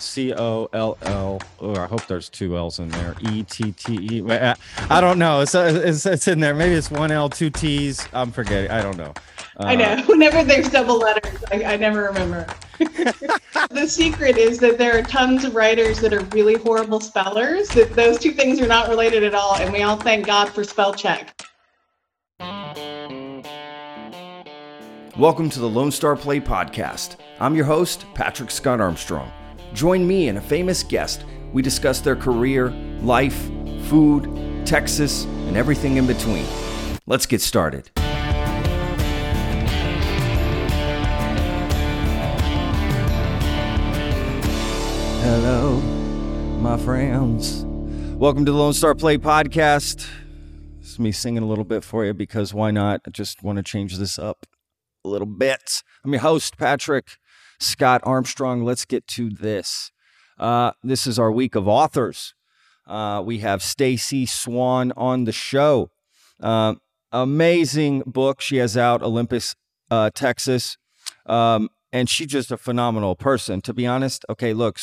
C O L L. Oh, I hope there's two L's in there. E T T E. I don't know. It's, it's it's in there. Maybe it's one L, two T's. I'm forgetting. I don't know. I know. Uh, Whenever there's double letters, I, I never remember. the secret is that there are tons of writers that are really horrible spellers. That those two things are not related at all, and we all thank God for spell check. Welcome to the Lone Star Play Podcast. I'm your host, Patrick Scott Armstrong. Join me and a famous guest. We discuss their career, life, food, Texas, and everything in between. Let's get started. Hello, my friends. Welcome to the Lone Star Play Podcast. It's me singing a little bit for you because why not? I just want to change this up a little bit. I'm your host, Patrick Scott Armstrong. Let's get to this. Uh, this is our week of authors. Uh, we have Stacey Swann on the show. Uh, amazing book she has out, Olympus, uh, Texas. Um, and she's just a phenomenal person. To be honest, okay, look,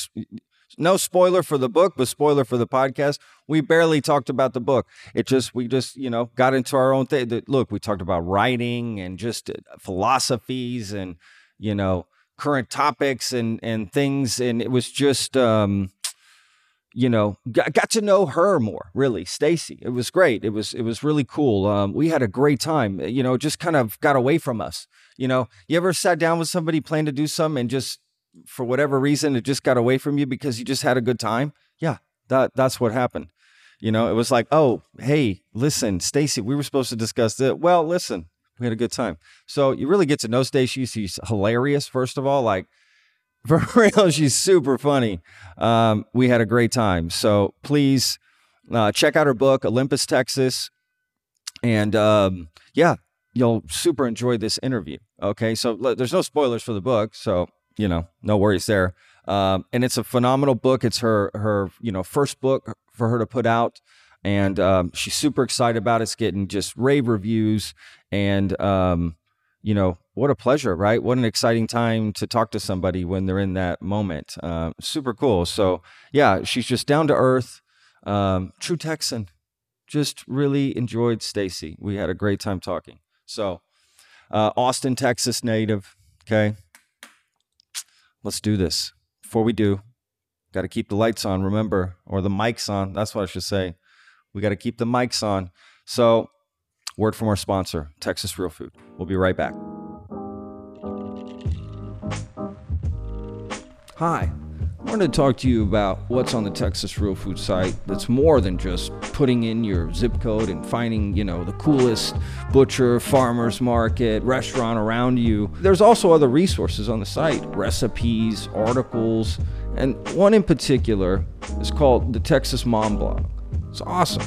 no spoiler for the book, but spoiler for the podcast. We barely talked about the book. It just we just you know got into our own thing. Look, we talked about writing and just uh, philosophies and you know current topics and and things, and it was just um, you know got, got to know her more. Really, Stacey. It was great. It was it was really cool. Um, we had a great time. You know, just kind of got away from us. You know, you ever sat down with somebody planning to do something and just for whatever reason it just got away from you because you just had a good time? Yeah, that that's what happened. You know, it was like, oh, hey, listen, Stacey, we were supposed to discuss this. Well, listen, we had a good time. So you really get to know Stacey. She's hilarious, first of all. Like, for real, she's super funny. Um, we had a great time. So please uh, check out her book, Olympus, Texas. And um, yeah, you'll super enjoy this interview. Okay. So there's no spoilers for the book. So, you know, no worries there. Um, and it's a phenomenal book. It's her, her, you know, first book for her to put out and um, she's super excited about it. It's getting just rave reviews, and um, you know what a pleasure, right? What an exciting time to talk to somebody when they're in that moment. Uh, super cool. So yeah, she's just down to earth, um, true Texan. Just really enjoyed Stacey. We had a great time talking. So uh, Austin, Texas native. Okay, let's do this. Before we do, got to keep the lights on. Remember, or the mics on. That's what I should say. We got to keep the mics on. So, word from our sponsor, Texas Real Food. We'll be right back. Hi. I wanted to talk to you about what's on the Texas Real Food site that's more than just putting in your zip code and finding, you know, the coolest butcher, farmer's market, restaurant around you. There's also other resources on the site recipes, articles, and one in particular is called the Texas Mom Blog. It's awesome.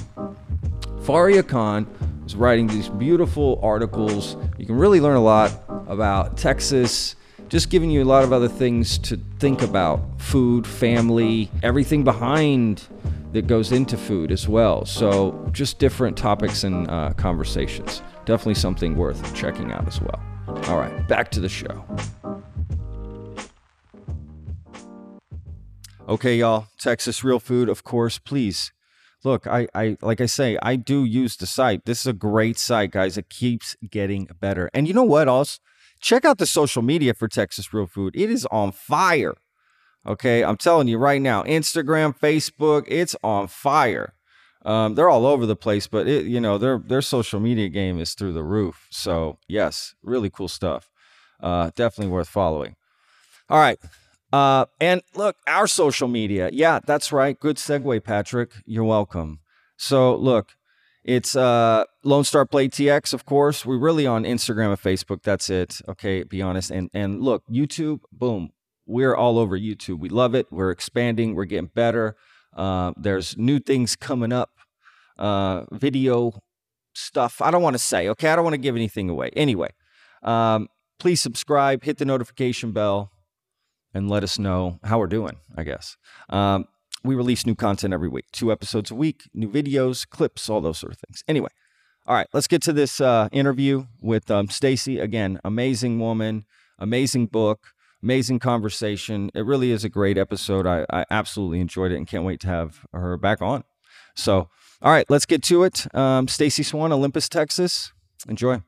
Faria Khan is writing these beautiful articles. You can really learn a lot about Texas, just giving you a lot of other things to think about food, family, everything behind that goes into food as well. So, just different topics and uh, conversations. Definitely something worth checking out as well. All right, back to the show. Okay, y'all, Texas Real Food, of course, please look, I, I like I say, I do use the site. This is a great site, guys. It keeps getting better. And you know what else? Check out the social media for Texas Real Food. It is on fire. Okay, I'm telling you right now, Instagram, Facebook, it's on fire. Um, they're all over the place, but it, you know, their their social media game is through the roof. So yes, really cool stuff. Uh, definitely worth following. All right, uh, and look, our social media. Yeah, that's right. Good segue, Patrick. You're welcome. So look, it's uh, Lone Star Play TX, of course. We're really on Instagram and Facebook. That's it. Okay, be honest. And and look, YouTube, boom. We're all over YouTube. We love it. We're expanding. We're getting better. Uh, there's new things coming up. Uh, video stuff. I don't want to say. Okay, I don't want to give anything away. Anyway, um, please subscribe. Hit the notification bell and let us know how we're doing, I guess. Um, we release new content every week, two episodes a week, new videos, clips, all those sort of things. Anyway, all right, let's get to this uh, interview with um, Stacey. Again, amazing woman, amazing book. Amazing conversation. It really is a great episode. I, I absolutely enjoyed it and can't wait to have her back on. So, all right, let's get to it. Um, Stacey Swann, Olympus, Texas. Enjoy.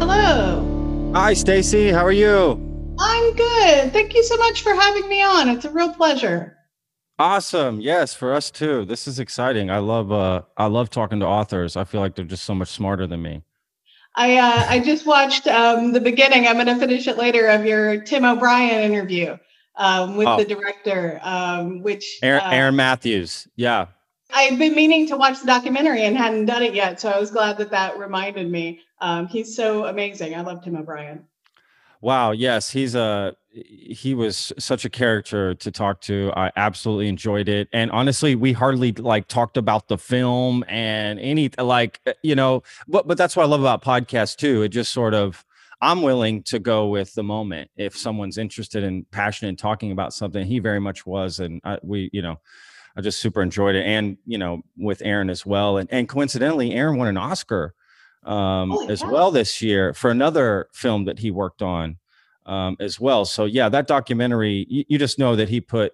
Hello. Hi, Stacey. How are you? I'm good. Thank you so much for having me on. It's a real pleasure. Awesome. Yes, for us too. This is exciting. I love uh I love talking to authors. I feel like they're just so much smarter than me. I uh, I just watched um, the beginning. I'm going to finish it later of your Tim O'Brien interview um, with Oh. the director, um, which Aaron, uh, Aaron Matthews. Yeah. I've been meaning to watch the documentary and hadn't done it yet. So I was glad that that reminded me. Um, he's so amazing. I love Tim O'Brien. Wow. Yes, he's a he was such a character to talk to. I absolutely enjoyed it, and honestly, we hardly like talked about the film and any like uh, you know. But but that's what I love about podcasts too. It just sort of I'm willing to go with the moment if someone's interested and passionate in talking about something. He very much was, and I, we you know. I just super enjoyed it, and you know, with Aaron as well, and and coincidentally, Aaron won an Oscar um, as well this year for another film that he worked on um, as well. So yeah, that documentary, you, you just know that he put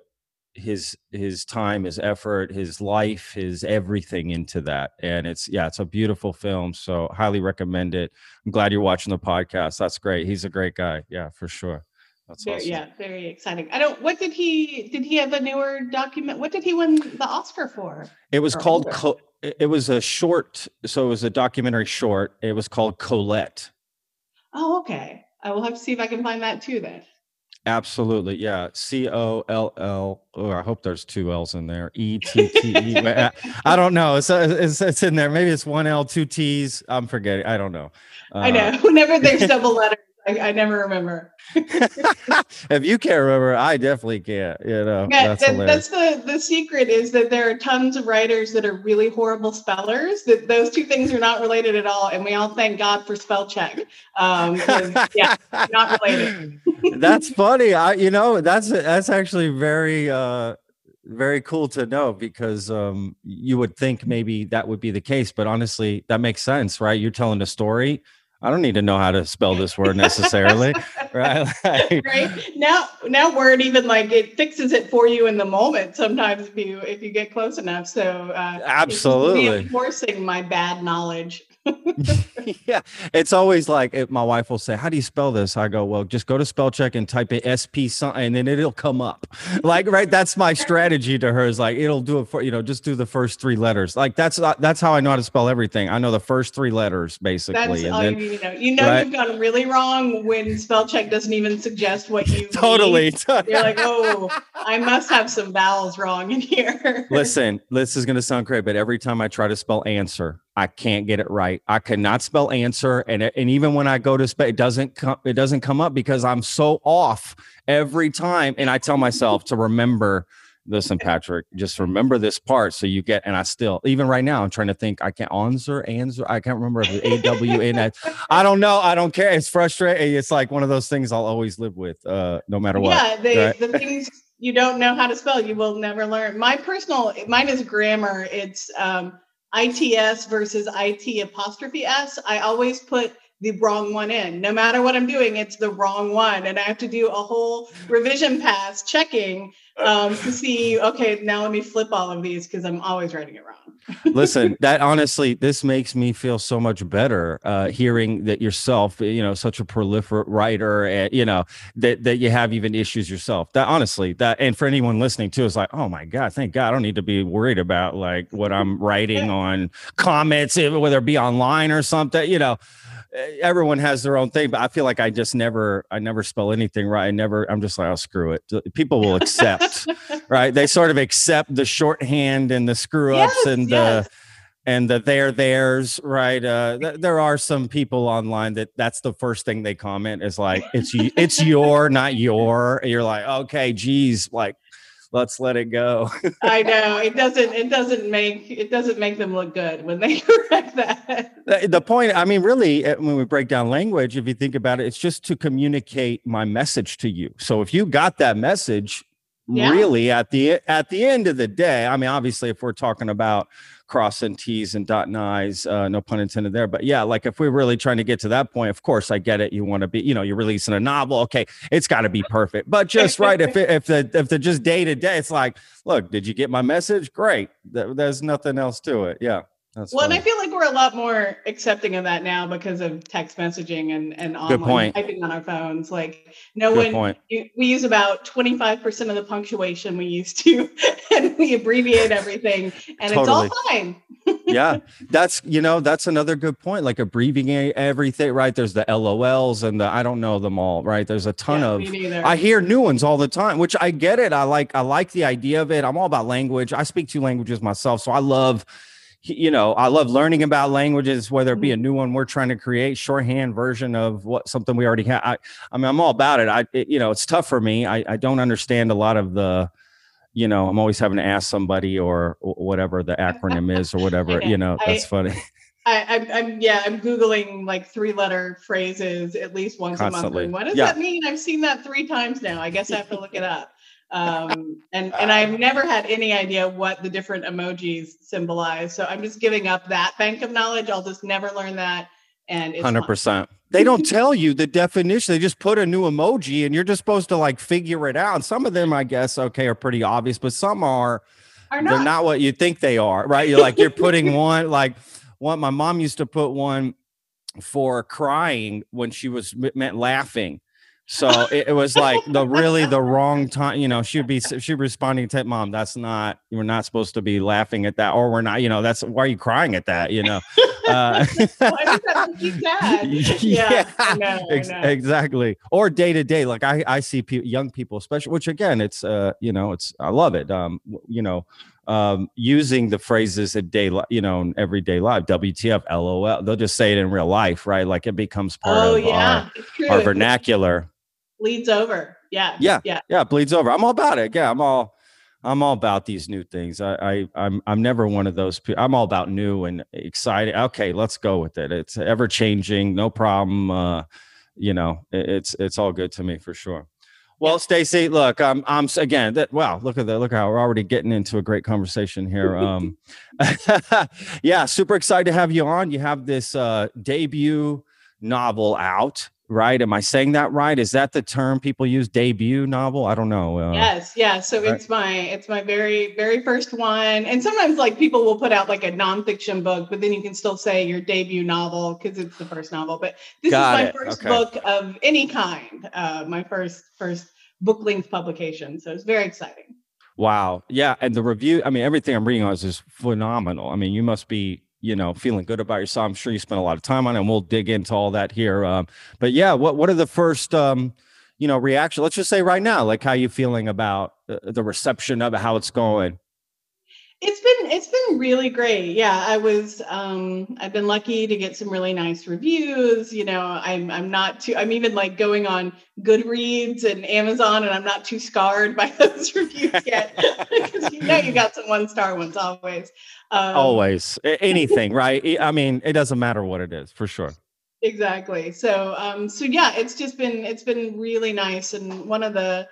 his his time, his effort, his life, his everything into that, and it's yeah, it's a beautiful film. So highly recommend it. I'm glad you're watching the podcast. That's great. He's a great guy. Yeah, for sure. That's Very, awesome. Yeah, very exciting. I don't. What did he? Did he have a newer document? What did he win the Oscar for? It was Or called. Co- it was a short, so it was a documentary short. It was called Colette. Oh, okay. I will have to see if I can find that too. Then. Absolutely, yeah. C O L L. Oh, I hope there's two L's in there. e-t-t-e i don't know. It's, uh, it's it's in there. Maybe it's one L, two T's. I'm forgetting. I don't know. I Uh, know. Whenever there's double letters, I, I never remember. if you can't remember, I definitely can't. You know, Yeah, that's that, that's the the secret is that there are tons of writers that are really horrible spellers. That those two things are not related at all, and we all thank God for spell check. Um, yeah, not related. that's funny. I, you know, that's that's actually very uh very cool to know because um you would think maybe that would be the case, but honestly, that makes sense, right? You're telling a story. I don't need to know how to spell this word necessarily, right? Like, right now, now Word even like it fixes it for you in the moment. Sometimes if you if you get close enough, so uh, Absolutely. reinforcing my bad knowledge. yeah, it's always like it, my wife will say, "How do you spell this?" I go, "Well, just go to spell check and type it SP something, and then it'll come up." Like, right? That's my strategy to her. Is like it'll do it for you know, just do the first three letters. Like that's uh, that's how I know how to spell everything. I know the first three letters basically, That's and all then you know. You know right. you've gone really wrong when spell check doesn't even suggest what you totally. You're like, oh, I must have some vowels wrong in here. Listen, this is going to sound great, but every time I try to spell answer, I can't get it right. I cannot spell answer, and and even when I go to spell, it doesn't come. It doesn't come up because I'm so off every time. And I tell myself to remember. Listen, Patrick, just remember this part so you get. And I still, even right now, I'm trying to think. I can't answer, answer. I can't remember if it's A W N. S. I don't know. I don't care. It's frustrating. It's like one of those things I'll always live with, uh, no matter what. yeah, the, right? the things you don't know how to spell, you will never learn. My personal, mine is grammar. It's um, ITS versus IT apostrophe S. I always put the wrong one in. No matter what I'm doing, it's the wrong one. And I have to do a whole revision pass checking um, to see, okay, now let me flip all of these because I'm always writing it wrong. listen that honestly this makes me feel so much better uh hearing that yourself you know such a prolific writer and you know that that you have even issues yourself. That honestly that and for anyone listening too is like oh my god thank god i don't need to be worried about like what i'm writing on comments eh, whether it be online or something you know? eh, everyone has their own thing but i feel like i just never i never spell anything right. I never i'm just like oh screw it. People will accept right? They sort of accept the shorthand and the screw ups Yes, and the and the there theirs right? Uh th- there are some people online that that's the first thing they comment is like it's it's your not your. And you're like okay geez like let's let it go I know it doesn't. It doesn't make it doesn't make them look good when they correct that. the the point i mean really uh, when we break down language if you think about it it's just to communicate my message to you so if you got that message Yeah. really at the at the end of the day i mean obviously if we're talking about crossing t's and dotting i's uh, no pun intended there. But yeah like if we're really trying to get to that point of course i get it. You want to be you know you're releasing a novel. Okay it's got to be perfect. But just right if it, if the if the just day to day it's like look did you get my message? Great. Th- there's nothing else to it. Yeah that's Well, and I feel like we're a lot more accepting of that now because of text messaging and, and online typing on our phones. Like no good one, you- we use about 25% of the punctuation we used to, and we abbreviate everything, and it's all fine. yeah that's you know that's another good point like abbreviating everything right there's the lols and the i don't know them all right there's a ton Yeah, of. I hear new ones all the time, which I get it. I like I like the idea of it. I'm all about language. I speak two languages myself, so I love you know, I love learning about languages, whether it be a Mm-hmm. new one we're trying to create, shorthand version of what something we already have. I, I mean, I'm all about it. I, it, you know, it's tough for me. I, I don't understand a lot of the, you know, I'm always having to ask somebody or whatever the acronym is or whatever. know. You know, that's I- funny. I, I'm, I'm, yeah, I'm googling like three-letter phrases at least once a month. What does Yeah. that mean? I've seen that three times now. I guess I have to look it up. Um, and and I've never had any idea what the different emojis symbolize. So I'm just giving up that bank of knowledge. I'll just never learn that. And hundred percent. They don't tell you the definition. They just put a new emoji, and you're just supposed to like figure it out. And some of them, I guess, okay, are pretty obvious, but some are Are they're not. not what you think they are, right? You're like you're putting one like one. My mom used to put one for crying when she was meant laughing. So it, it was like the really the wrong time. You know, she'd be she'd be responding to mom. That's not we're not supposed to be laughing at that, or we're not. You know, that's why are you crying at that? You know. Uh, Why does that make you sad? Yeah, I know, I know. exactly. Or day to day, like I, I see pe- young people, especially, which again, it's, uh, you know, it's, I love it. Um, you know, um, using the phrases in day, li- you know, in everyday life, WTF, LOL, they'll just say it in real life, right? Like it becomes part Oh of yeah, our, our vernacular. Bleeds over. Yeah. Yeah. Yeah. Yeah, bleeds over. I'm all about it. Yeah, I'm all I'm all about these new things. I, I I'm I'm never one of those people. I'm all about new and excited. Okay, let's go with it. It's ever changing, no problem. Uh, you know, it- it's it's all good to me for sure. Well. Stacey, look, I'm I'm again that wow, look at that. Look how we're already getting into a great conversation here. Um yeah, super excited to have you on. You have this uh debut novel out, right? Am I saying that right? Is that the term people use? Debut novel? I don't know. Uh, Yes, yeah. So Right. it's my it's my very very first one, and sometimes like people will put out like a nonfiction book, but then you can still say your debut novel because it's the first novel. But this Got is my it. first Okay. book of any kind, uh, my first first book length publication. So it's very exciting. Wow. Yeah. And the review, I mean, everything I'm reading on is just phenomenal. I mean, you must be, you know, feeling good about yourself. I'm sure you spent a lot of time on it, and we'll dig into all that here. Um, but yeah, what what are the first um, you know, reaction? Let's just say right now, like how you feeling about uh, the reception of it, how it's going. It's been it's been really great. Yeah, I was um I've been lucky to get some really nice reviews. You know, I'm I'm not too I'm even like going on Goodreads and Amazon and I'm not too scarred by those reviews yet. Because you know you got some one star ones always. Um, Always anything, right? I- I mean, it doesn't matter what it is, for sure. exactly so um so yeah it's just been it's been really nice and one of the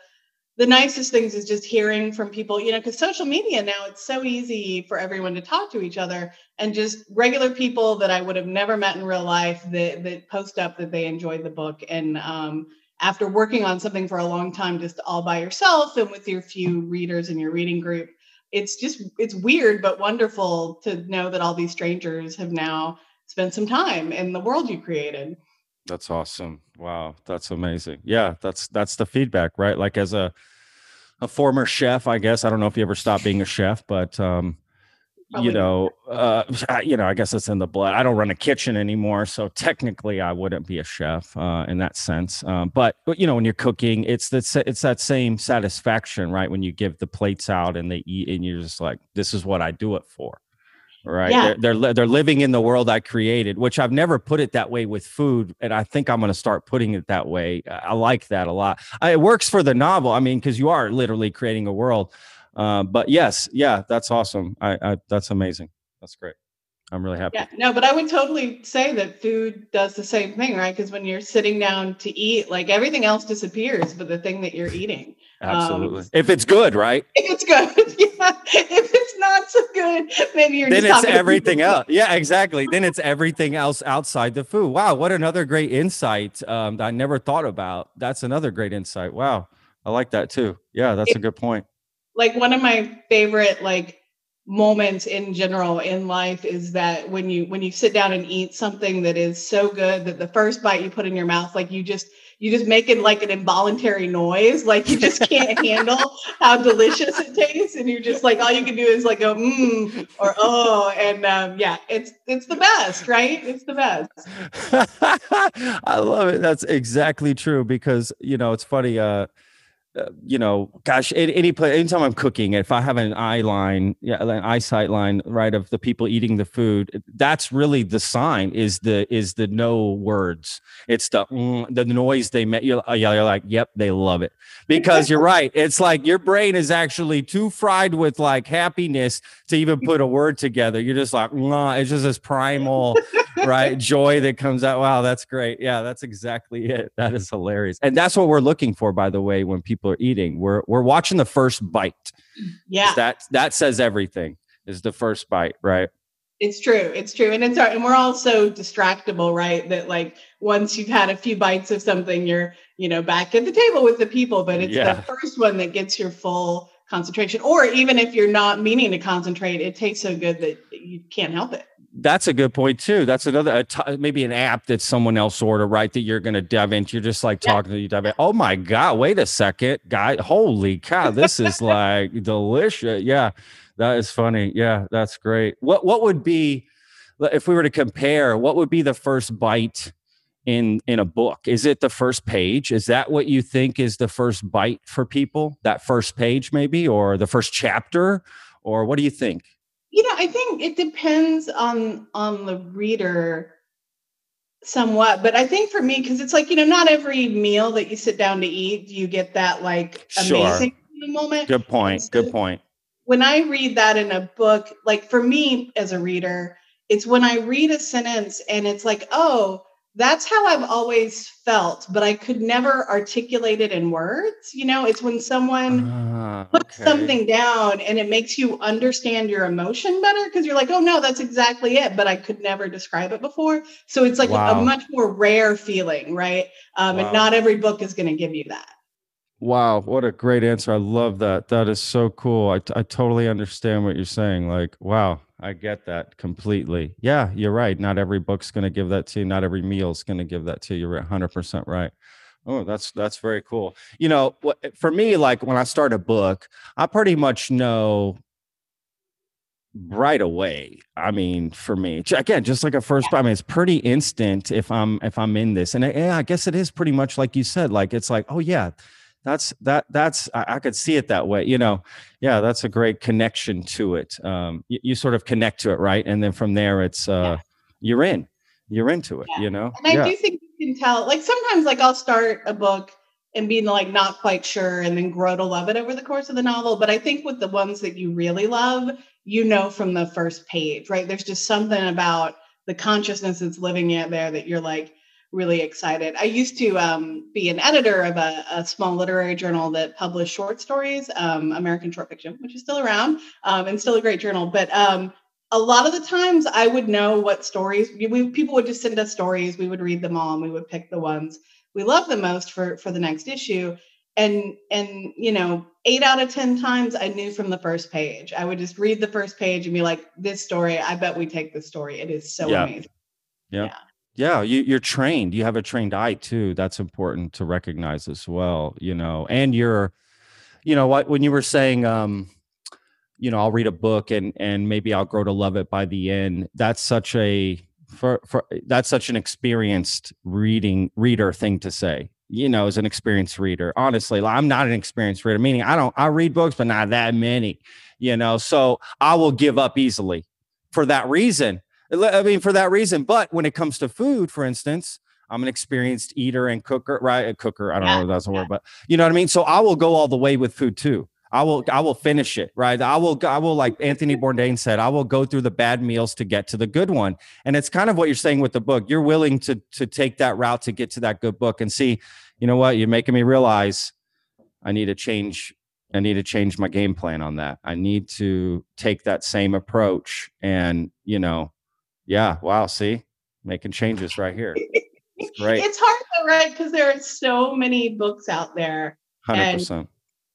the nicest things is just hearing from people you know because social media now it's so easy for everyone to talk to each other and just regular people that i would have never met in real life that that post up that they enjoyed the book and um after working on something for a long time just all by yourself and with your few readers in your reading group it's just it's weird but wonderful to know that all these strangers have now spent some time in the world you created. That's awesome. Wow, that's amazing. Yeah, that's that's the feedback, right? Like as a a former chef, I guess. I don't know if you ever stopped being a chef, but um Probably you know, uh I- you know, I guess it's in the blood. I don't run a kitchen anymore, so technically I wouldn't be a chef uh in that sense. Um but but, you know, when you're cooking, it's that it's that same satisfaction, right? When you give the plates out and they eat and you're just like this is what I do it for. Right. Yeah. They're, they're they're living in the world I created, which I've never put it that way with food, and I think I'm going to start putting it that way. I like that a lot. I, it works for the novel. I mean, because you are literally creating a world. Uh, but yes, yeah, that's awesome. I, I that's amazing. That's great. I'm really happy. Yeah, no, but I would totally say that food does the same thing, right? Because when you're sitting down to eat, like everything else disappears, but the thing that you're eating. Absolutely. Um, if it's good, right? If it's good, yeah. If it's not so good, maybe you're then it's everything else. Yeah, exactly. then it's everything else outside the food. Wow, what another great insight um, that I never thought about. That's another great insight. Wow, I like that too. Yeah, that's it, a good point. Like one of my favorite like moments in general in life is that when you when you sit down and eat something that is so good that the first bite you put in your mouth like you just you just make it like an involuntary noise like you just can't handle how delicious it tastes and you're just like all you can do is like a mmm or oh and um, yeah it's it's the best right? It's the best. I love it. That's exactly true because you know it's funny uh uh, you know, gosh, any, any place, anytime I'm cooking, if I have an eye line, yeah, an eyesight line, right, of the people eating the food, that's really the sign. Is the is the no words? It's the mm, the noise they make. You're, you're like, yep, they love it because you're right. It's like your brain is actually too fried with like happiness to even put a word together. You're just like, mm, it's just this primal right? Joy that comes out. Wow, that's great. Yeah, that's exactly it. That is hilarious. And that's what we're looking for, by the way, when people are eating. We're we're watching the first bite. Yeah. That that says everything is the first bite, right? It's true. It's true. And it's and we're all so distractible, right? That like once you've had a few bites of something, you're, you know, back at the table with the people. But it's yeah. the first one that gets your full concentration. Or even if you're not meaning to concentrate, it tastes so good that you can't help it that's a good point too. That's another maybe an app that someone else ordered, right? That you're going to dive into. You're just like talking to you, dive in. Oh my god! Wait a second, guy! Holy cow! This is like delicious. Yeah, that is funny. Yeah, that's great. What what would be if we were to compare? What would be the first bite in in a book? Is it the first page? Is that what you think is the first bite for people? That first page, maybe, or the first chapter, or what do you think? You know, I think it depends on on the reader somewhat, but I think for me, because it's like you know, not every meal that you sit down to eat, do you get that like amazing sure. moment. Good point. So Good point. When I read that in a book, like for me as a reader, it's when I read a sentence and it's like, oh, that's how I've always felt, but I could never articulate it in words. You know, it's when someone uh, puts okay. something down and it makes you understand your emotion better because you're like, oh no, that's exactly it, but I could never describe it before. So it's like wow. a, a, much more rare feeling, right? Um, wow. And not every book is going to give you that. Wow, what a great answer. I love that. That is so cool. I, I totally understand what you're saying. Like, wow, I get that completely. Yeah, you're right. Not every book's going to give that to you. Not every meal's going to give that to you. You're 100% right. Oh, that's that's very cool. You know, for me like when I start a book, I pretty much know right away. I mean, for me, again, just like a first, I mean, it's pretty instant if I'm if I'm in this, and yeah, I guess it is pretty much like you said. Like it's like, oh yeah, that's that that's I, I, could see it that way you know yeah that's a great connection to it um you, you sort of connect to it right and then from there it's uh yeah. you're in you're into it yeah. you know and i yeah. do think you can tell like sometimes like i'll start a book and being like not quite sure and then grow to love it over the course of the novel but i think with the ones that you really love you know from the first page right there's just something about the consciousness that's living it there that you're like really excited. I used to um, be an editor of a, a, small literary journal that published short stories, um, American Short Fiction, which is still around um, and still a great journal. But um, a lot of the times I would know what stories we, people would just send us stories. We would read them all and we would pick the ones we love the most for for the next issue. And and you know, eight out of ten times I knew from the first page. I would just read the first page and be like, "This story, I bet we take this story. It is so yeah. amazing." Yeah. yeah. Yeah, you, you're trained. You have a trained eye too. That's important to recognize as well. You know, and you're, you know, what when you were saying, um, you know, I'll read a book and and maybe I'll grow to love it by the end. That's such a for for that's such an experienced reading reader thing to say. You know, as an experienced reader, honestly, I'm not an experienced reader. Meaning, I don't I read books, but not that many. You know, so I will give up easily for that reason I mean, for that reason. But when it comes to food, for instance, I'm an experienced eater and cooker, right? A cooker. I don't yeah. know if that's a word, but you know what I mean? So I will go all the way with food too. I will, I will finish it, right? I will, I will, like Anthony Bourdain said, I will go through the bad meals to get to the good one. And it's kind of what you're saying with the book. You're willing to, to take that route to get to that good book and see, you know what? You're making me realize I need to change. I need to change my game plan on that. I need to take that same approach and, you know, yeah, wow, see, making changes right here. It's great. It's hard though, right? Because there are so many books out there. 100%.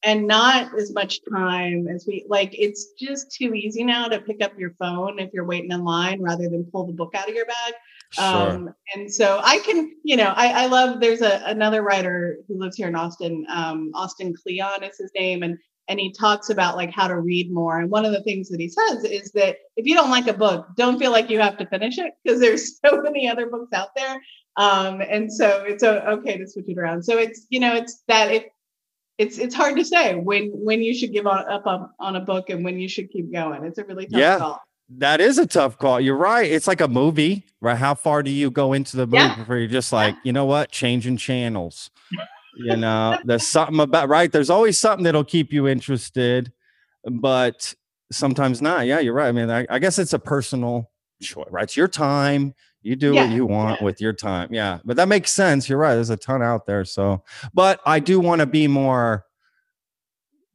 and not as much time as we like it's just too easy now to pick up your phone if you're waiting in line rather than pull the book out of your bag Sure. um and so i can you know i i love there's a another writer who lives here in austin um Austin Kleon is his name and and he talks about like how to read more and one of the things that he says is that if you don't like a book don't feel like you have to finish it because there's so many other books out there um and so it's o- okay to switch it around so it's you know it's that it it's it's hard to say when when you should give on, up on, on a book and when you should keep going. It's a really tough Yeah. call. That is a tough call. You're right. It's like a movie, right? How far do you go into the movie Yeah. before you're just like, you know what, changing channels? You know, there's something about right. There's always something that'll keep you interested, but sometimes not. Yeah, you're right. I mean, I, I guess it's a personal choice, right? It's your time. You do what you want with your time. Yeah, but that makes sense. You're right. There's a ton out there. So, but I do want to be more,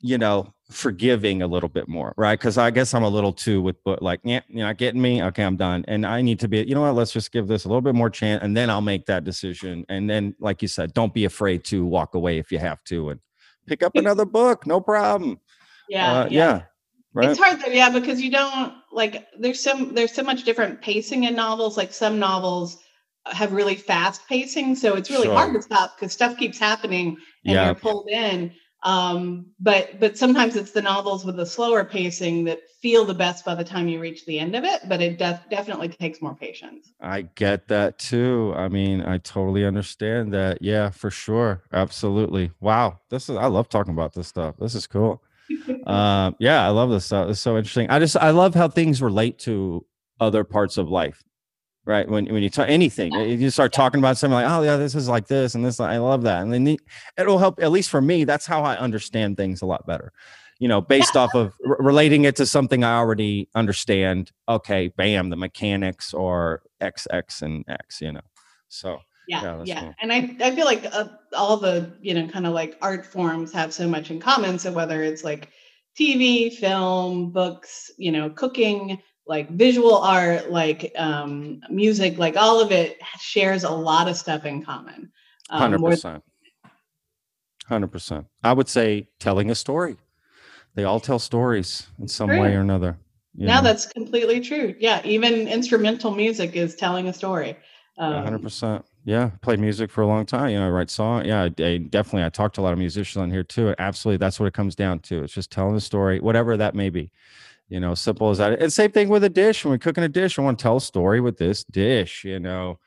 you know, forgiving a little bit more, right? Because I guess I'm a little too with, but like, yeah, you're not getting me. Okay, I'm done. And I need to be, you know what? Let's just give this a little bit more chance, and then I'll make that decision. And then, like you said, don't be afraid to walk away if you have to, and pick up another book. No problem. Yeah, Uh, yeah. Right. It's hard though, yeah, because you don't like there's some there's so much different pacing in novels. Like some novels have really fast pacing, so it's really Sure. hard to stop because stuff keeps happening and Yeah. you're pulled in. Um, but but sometimes it's the novels with the slower pacing that feel the best by the time you reach the end of it. But it def- definitely takes more patience. I get that too. I mean, I totally understand that. Yeah, for sure. Absolutely. Wow. This is I love talking about this stuff. This is cool. um, yeah, I love this stuff. It's so interesting. I just I love how things relate to other parts of life. Right. When when you talk anything, you start talking about something like, oh yeah, this is like this and this. I love that. And then the- it'll help, at least for me, that's how I understand things a lot better. You know, based off of r- relating it to something I already understand. Okay, bam, the mechanics or X, X, and X, you know. So Yeah, yeah yeah cool. and i i feel like uh, all the you know kind of like art forms have so much in common so whether it's like tv film books you know cooking like visual art like um music like all of it shares a lot of stuff in common um, Hundred percent. Hundred percent. I would say telling a story. They all tell stories in some way or another. now that's completely true yeah even instrumental music is telling a story hundred um, percent. Yeah, played music for a long time. You know, I write song. Yeah, I, I definitely. I talked to a lot of musicians on here too. Absolutely, that's what it comes down to. It's just telling a story, whatever that may be. You know, simple as that. And same thing with a dish. When we're cooking a dish, I want to tell a story with this dish. You know,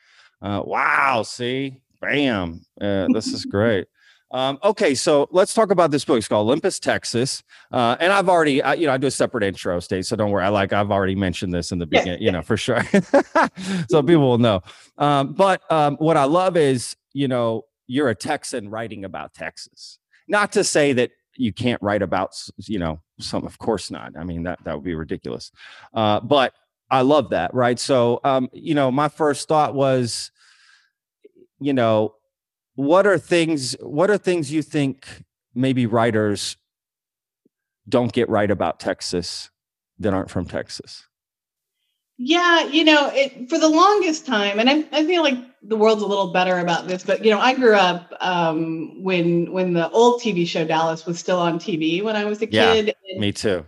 uh, wow. See, bam. Uh, this is great. Um, okay, so let's talk about this book. It's called Olympus, Texas, uh, and I've already, I, you know, I do a separate intro state, so don't worry. I like, I've already mentioned this in the beginning, you know, for sure, so people will know. Um, but um, what I love is, you know, you're a Texan writing about Texas. Not to say that you can't write about, you know, some. Of course not. I mean, that that would be ridiculous. Uh, but I love that, right? So, um, you know, my first thought was, you know, what are things? What are things you think maybe writers don't get right about Texas that aren't from Texas? Yeah, you know, it for the longest time, and I, I feel like the world's a little better about this, but you know, I grew up um, when when the old TV show Dallas was still on TV when I was a Yeah, kid. Me too.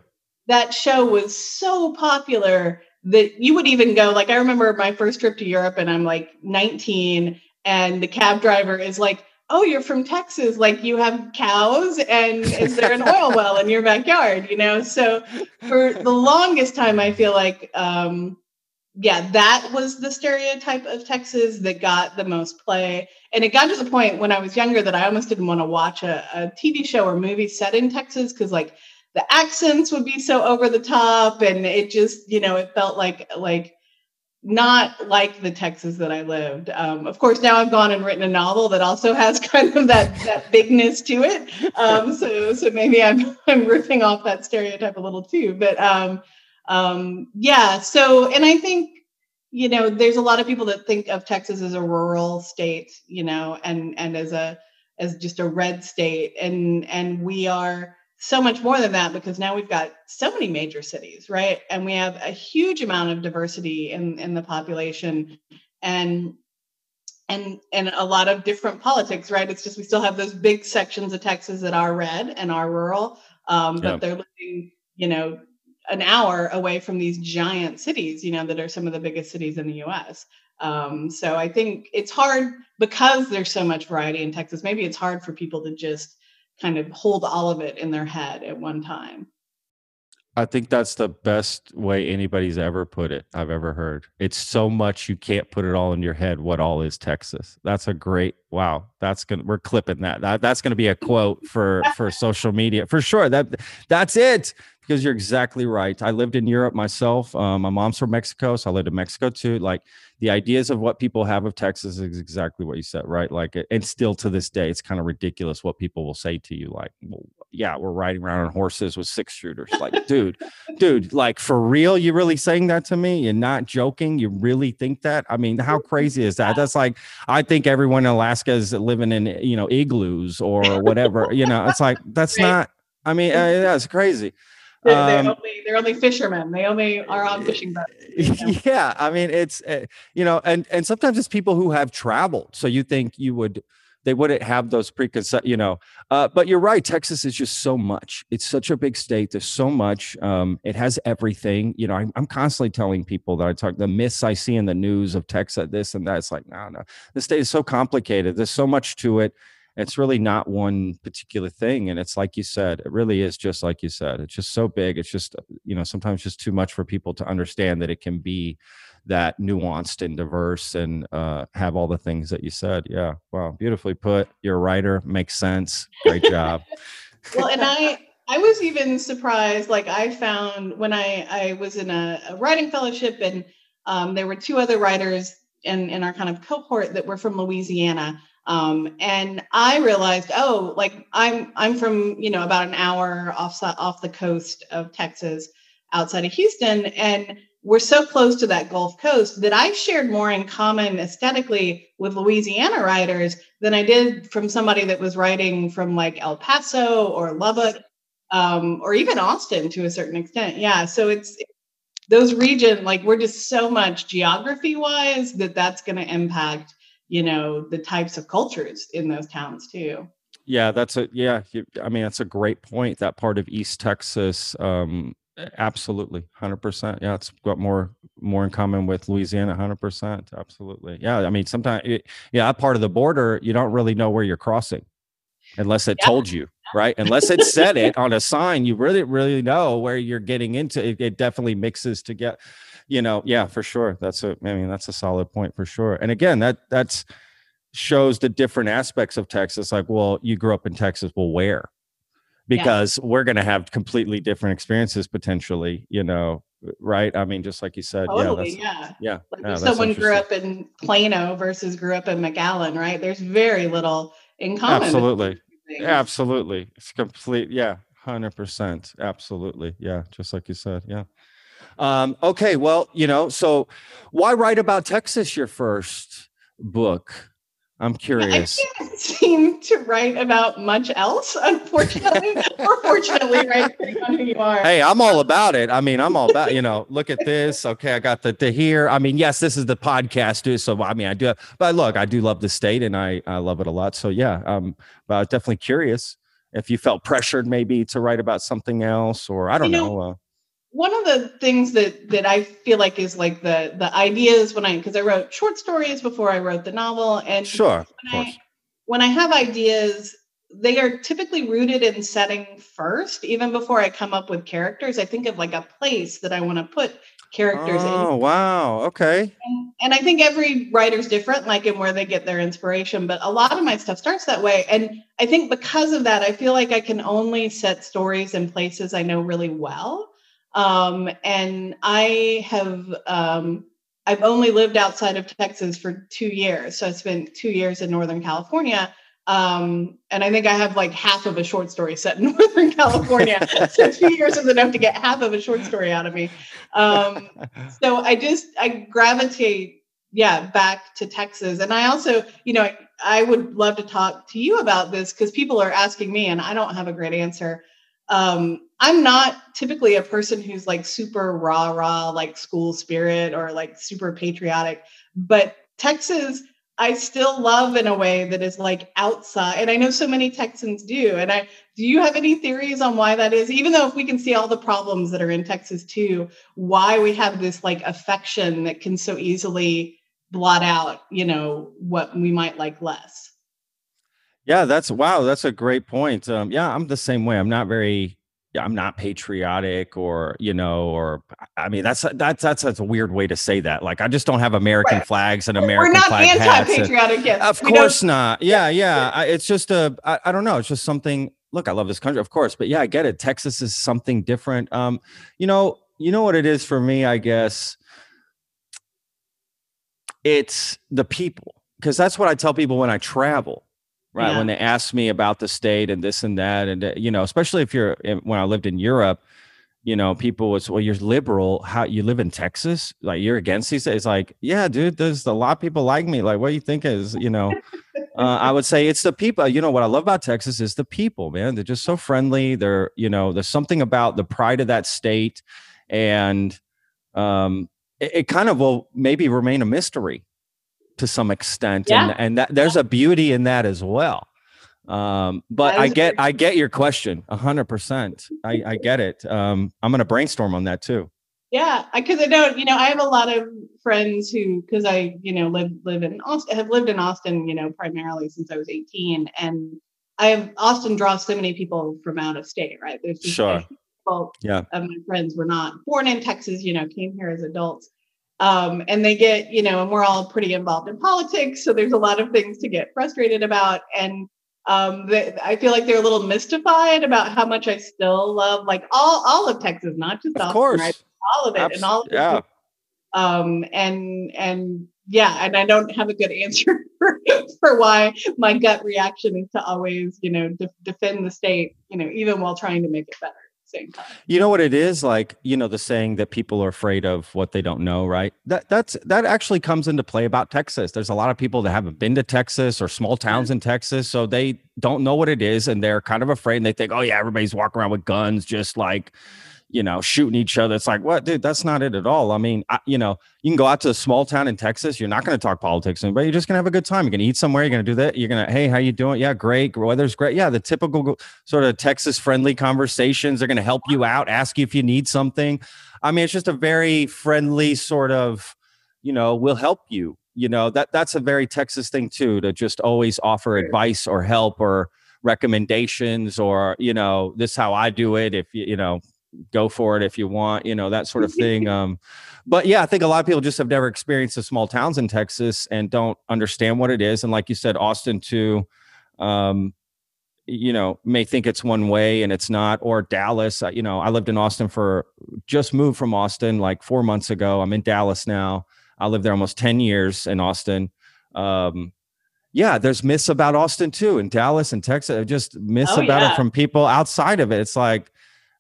that show was so popular that you would even go like I remember my first trip to Europe and I'm like 19 and the cab driver is like, "Oh, you're from Texas, like you have cows and is there an oil well in your backyard?" you know? So for the longest time I feel like um yeah, that was the stereotype of Texas that got the most play. And it got to the point when I was younger that I almost didn't want to watch a, a TV show or movie set in Texas because like the accents would be so over the top and it just, you know, it felt like like not like the Texas that I lived. Um, of course, now I've gone and written a novel that also has kind of that that bigness to it. Um, so so maybe I'm I'm ripping off that stereotype a little too. But um, um, yeah. So and I think you know there's a lot of people that think of Texas as a rural state, you know, and and as a as just a red state, and and we are so much more than that because now we've got so many major cities, right? And we have a huge amount of diversity in in the population, and and and a lot of different politics, right? It's just we still have those big sections of Texas that are red and are rural, um, but they're living, you know, an hour away from these giant cities, you know, that are some of the biggest cities in the U.S. Um, so I think it's hard because there's so much variety in Texas. Maybe it's hard for people to just kind of hold all of it in their head at one time. I think that's the best way anybody's ever put it I've ever heard. It's so much you can't put it all in your head what all is Texas. That's a great wow. That's going to we're clipping that. that that's going to be a quote for for social media. For sure. That that's it because you're exactly right. I lived in Europe myself. Um, my mom's from Mexico, so I lived in Mexico too. Like the ideas of what people have of Texas is exactly what you said, right? Like, and still to this day, it's kind of ridiculous what people will say to you. Like, well, yeah, we're riding around on horses with six shooters. Like, dude, dude, like for real, you really saying that to me You're not joking? You really think that? I mean, how crazy is that? That's like, I think everyone in Alaska is living in, you know, igloos or whatever. you know, it's like, that's not, I mean, uh, that's crazy. They're, they're, um, only they're only fishermen. They only are on fishing boats. You know? Yeah, I mean it's uh, you know, and and sometimes it's people who have traveled. So you think you would they wouldn't have those preconceived, you know. Uh, but you're right. Texas is just so much. It's such a big state. There's so much. Um, it has everything. You know, I'm, I'm, constantly telling people that I talk the myths I see in the news of Texas, this and that. It's like, no, no, the state is so complicated. There's so much to it it's really not one particular thing and it's like you said it really is just like you said it's just so big it's just you know sometimes just too much for people to understand that it can be that nuanced and diverse and uh, have all the things that you said yeah wow beautifully put you're a writer makes sense great job. Well and i i was even surprised like i found when i i was in a, a writing fellowship and um, there were two other writers in in our kind of cohort that were from louisiana um, and I realized, oh, like I'm I'm from you know about an hour off off the coast of Texas, outside of Houston, and we're so close to that Gulf Coast that I shared more in common aesthetically with Louisiana writers than I did from somebody that was writing from like El Paso or Lubbock um, or even Austin to a certain extent. Yeah, so it's those region like we're just so much geography wise that that's going to impact you know the types of cultures in those towns too yeah that's a yeah i mean that's a great point that part of east texas um absolutely 100% yeah it's got more more in common with louisiana 100% absolutely yeah i mean sometimes it, yeah that part of the border you don't really know where you're crossing unless it yeah. told you right unless it said it on a sign you really really know where you're getting into it, it definitely mixes together you know, yeah, for sure. That's a, I mean, that's a solid point for sure. And again, that that's shows the different aspects of Texas. Like, well, you grew up in Texas. Well, where? Because yeah. we're going to have completely different experiences potentially. You know, right? I mean, just like you said, totally, yeah, yeah, yeah. Like yeah someone grew up in Plano versus grew up in McAllen, right? There's very little in common. Absolutely, absolutely. It's complete. Yeah, hundred percent. Absolutely. Yeah, just like you said. Yeah. Um, okay, well, you know, so why write about Texas your first book? I'm curious. I can't seem to write about much else, unfortunately, or fortunately, right? Depending on who you are. Hey, I'm all about it. I mean, I'm all about, you know, look at this. Okay, I got the to here. I mean, yes, this is the podcast, too. So I mean, I do, but look, I do love the state and I, I love it a lot. So yeah, um, but I was definitely curious if you felt pressured maybe to write about something else, or I don't you know. know uh, one of the things that that I feel like is like the the ideas when I because I wrote short stories before I wrote the novel and sure when I, when I have ideas they are typically rooted in setting first even before I come up with characters. I think of like a place that I want to put characters oh, in. Oh wow okay. And, and I think every writer's different like in where they get their inspiration but a lot of my stuff starts that way. And I think because of that I feel like I can only set stories in places I know really well um, and I have um, I've only lived outside of Texas for two years. So I spent two years in Northern California. Um, and I think I have like half of a short story set in Northern California. so two years is enough to get half of a short story out of me. Um, so I just I gravitate, yeah, back to Texas. And I also, you know, I, I would love to talk to you about this because people are asking me, and I don't have a great answer. Um, I'm not typically a person who's like super rah rah, like school spirit or like super patriotic, but Texas, I still love in a way that is like outside. And I know so many Texans do. And I do you have any theories on why that is? Even though if we can see all the problems that are in Texas too, why we have this like affection that can so easily blot out, you know, what we might like less. Yeah, that's wow, that's a great point. Um, yeah, I'm the same way. I'm not very I'm not patriotic or, you know, or I mean, that's that's that's that's a weird way to say that. Like, I just don't have American right. flags and American We're not flag anti-patriotic yet. Of course not. Yeah, yeah. I, it's just a I, I don't know. It's just something. Look, I love this country, of course, but yeah, I get it. Texas is something different. Um, you know, you know what it is for me, I guess. It's the people because that's what I tell people when I travel right yeah. when they ask me about the state and this and that and uh, you know especially if you're when i lived in europe you know people was well you're liberal. How you live in texas? Like you're against these it's like yeah dude there's a lot of people like me. Like what do you think is you know? Uh, i would say it's the people you know what i love about texas is the people man. They're just so friendly. They're you know there's something about the pride of that state and um it, it kind of will maybe remain a mystery to some extent yeah. and and that, there's a beauty in that as well. Um but i get i get your question 100% i i get it. Um i'm gonna brainstorm on that too. Yeah because I, I know you know i have a lot of friends who because i you know live live in austin have lived in austin you know primarily since i was 18 and i have austin draws so many people from out of state right? There's sure. people yeah. of my friends were not born in texas you know came here as adults um, and they get, you know, and we're all pretty involved in politics. So there's a lot of things to get frustrated about. And um, they, I feel like they're a little mystified about how much I still love like all, all of Texas, not just of Austin, course. right? All of it and all of it. Yeah. Um, and, and yeah, and I don't have a good answer for, for why my gut reaction is to always, you know, de- defend the state, you know, even while trying to make it better same time. You know what it is like, you know, the saying that people are afraid of what they don't know, right? That that's that actually comes into play about Texas. There's a lot of people that haven't been to Texas or small towns in Texas, so they don't know what it is and they're kind of afraid and they think, "Oh yeah, everybody's walking around with guns just like you know, shooting each other. It's like, what, dude? That's not it at all. I mean, I, you know, you can go out to a small town in Texas. You're not going to talk politics, but you're just going to have a good time. You're going to eat somewhere. You're going to do that. You're going to, hey, how you doing? Yeah, great. Weather's great. Yeah, the typical sort of Texas friendly conversations. They're going to help you out, ask you if you need something. I mean, it's just a very friendly sort of, you know, we'll help you. You know, that that's a very Texas thing too, to just always offer advice or help or recommendations or, you know, this how I do it. If you, you know, go for it if you want, you know, that sort of thing. Um, but yeah, I think a lot of people just have never experienced the small towns in Texas and don't understand what it is. And like you said, Austin too, um, you know, may think it's one way and it's not, or Dallas. Uh, you know, I lived in Austin for just moved from Austin like four months ago. I'm in Dallas now. I lived there almost 10 years in Austin. Um, yeah, there's myths about Austin too, in Dallas and Texas. Just myths oh, about yeah. it from people outside of it. It's like,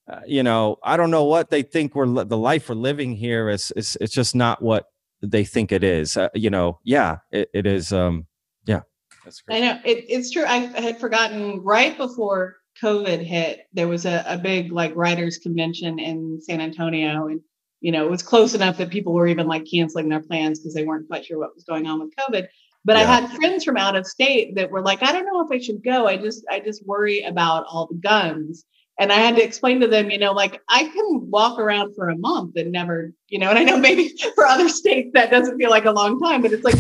uh, you know, I don't know what they think we're the life we're living here is. is it's just not what they think it is. Uh, you know, yeah, it, it is. Um, yeah, that's great. I know it, it's true. I had forgotten right before COVID hit. There was a, a big like writers convention in San Antonio, and you know, it was close enough that people were even like canceling their plans because they weren't quite sure what was going on with COVID. But yeah. I had friends from out of state that were like, I don't know if I should go. I just I just worry about all the guns and I had to explain to them, you know, like I can walk around for a month and never, you know, and I know maybe for other states that doesn't feel like a long time, but it's like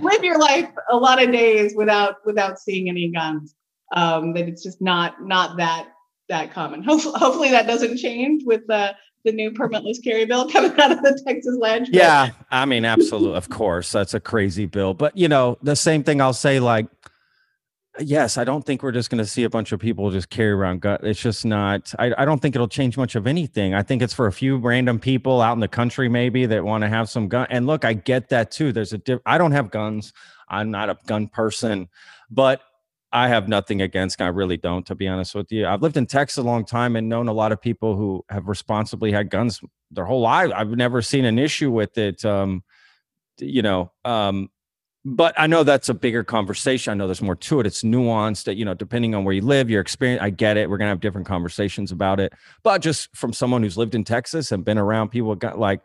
live your life a lot of days without without seeing any guns. Um, that it's just not not that that common. Hopefully, hopefully that doesn't change with the the new permitless carry bill coming out of the Texas legislature. Yeah, I mean, absolutely, of course, that's a crazy bill. But you know, the same thing I'll say, like yes, I don't think we're just going to see a bunch of people just carry around gun. It's just not. I, I don't think it'll change much of anything. I think it's for a few random people out in the country maybe that want to have some gun. And look, I get that too. There's a. Diff- I don't have guns. I'm not a gun person, but I have nothing against. I really don't, to be honest with you. I've lived in Texas a long time and known a lot of people who have responsibly had guns their whole life. I've never seen an issue with it. Um, you know, um, but I know that's a bigger conversation. I know there's more to it. It's nuanced that, you know, depending on where you live, your experience, I get it. We're going to have different conversations about it. But just from someone who's lived in Texas and been around people, got like,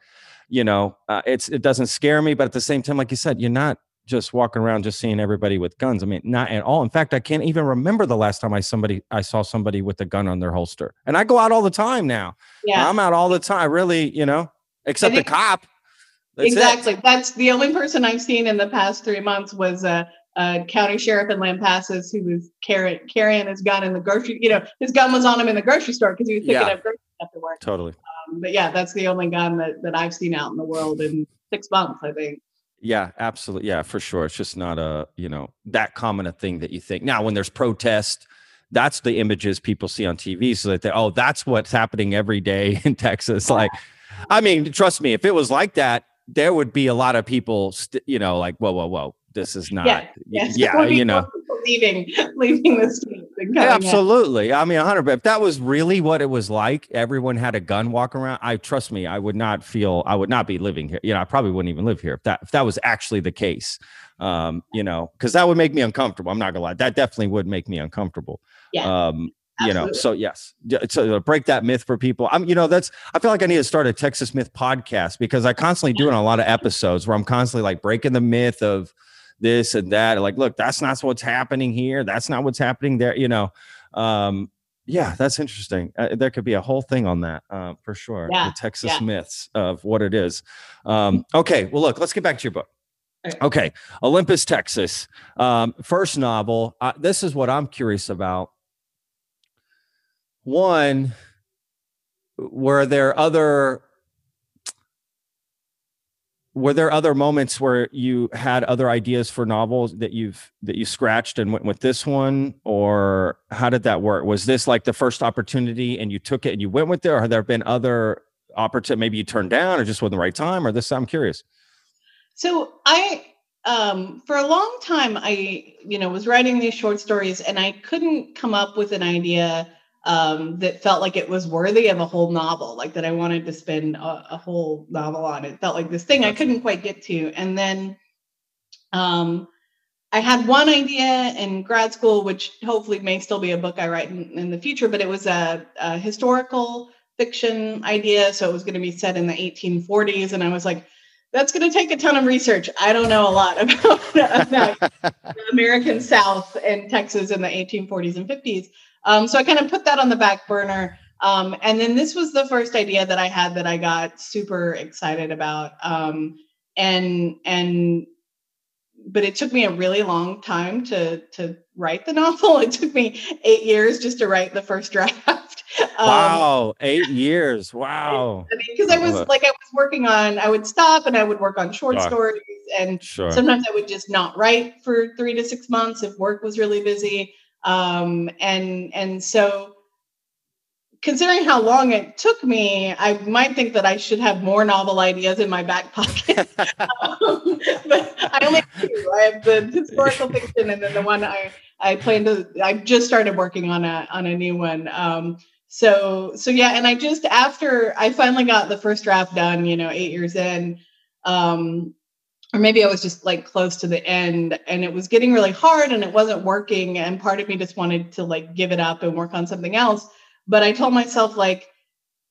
you know, uh, it's, it doesn't scare me. But at the same time, like you said, you're not just walking around just seeing everybody with guns. I mean, not at all. In fact, I can't even remember the last time I somebody I saw somebody with a gun on their holster. And I go out all the time now. Yeah. I'm out all the time. Really, you know, except the cop. That's it. exactly. That's the only person I've seen in the past three months was a, a county sheriff in Lampasas who was carrying carrying his gun in the grocery. You know, his gun was on him in the grocery store because he was picking Yeah. up groceries after work. Totally. Um, but yeah, that's the only gun that, that I've seen out in the world in six months. I think. Yeah, absolutely. Yeah, for sure. It's just not a, you know, that common a thing that you think. Now, when there's protest, that's the images people see on TV. So that they, oh, that's what's happening every day in Texas. Like, I mean, trust me, if it was like that, there would be a lot of people, st- you know, like, whoa, whoa, whoa, this is not, Yeah, yeah, Yes, be you know. leaving leaving the state. than coming in. Absolutely. I mean, 100. But if that was really what it was like, everyone had a gun walking around. I trust me, I would not feel. I would not be living here. You know, I probably wouldn't even live here if that if that was actually the case. Um, you know, because that would make me uncomfortable. I'm not gonna lie. That definitely would make me uncomfortable. Yeah, Um, you know, so yes, so to break that myth for people. I'm, you know, that's. I feel like I need to start a Texas myth podcast because I constantly doing a lot of episodes where I'm constantly like breaking the myth of this and that. Like, look, that's not what's happening here. That's not what's happening there. You know, um, yeah, that's interesting. Uh, there could be a whole thing on that uh, for sure. Yeah, The Texas yeah. myths of what it is. Um, okay, well, look, let's get back to your book. Okay, Olympus, Texas. Um, first novel. Uh, this is what I'm curious about. One, were there other were there other moments where you had other ideas for novels that you've that you scratched and went with this one? Or how did that work? Was this like the first opportunity and you took it and you went with it? Or have there been other opportunities maybe you turned down or just wasn't the right time or this i'm curious. So I, um, for a long time, I, you know, was writing these short stories, and I couldn't come up with an idea um, that felt like it was worthy of a whole novel, like that I wanted to spend a, a whole novel on. It felt like this thing I couldn't quite get to, and then, um, I had one idea in grad school, which hopefully may still be a book I write in, in the future, but it was a, a historical fiction idea, so it was going to be set in the 1840s, and I was like that's going to take a ton of research. I don't know a lot about, about the American South and Texas in the 1840s and 50s. Um, so I kind of put that on the back burner. Um, and then this was the first idea that I had that I got super excited about. Um, and and but it took me a really long time to to write the novel. It took me eight years just to write the first draft. Um, wow eight years wow because I was Love it. like I was working on I would stop and I would work on short stories and sure sometimes I would just not write for 3 to 6 months if work was really busy um and and so considering how long it took me I might think that I should have more novel ideas in my back pocket. Um, but I only have two. I have the historical fiction and then the one I I plan to I just started working on a on a new one. Um so so yeah and i just after i finally got the first draft done you know eight years in um or maybe i was just like close to the end and it was getting really hard and it wasn't working and part of me just wanted to like give it up and work on something else but i told myself like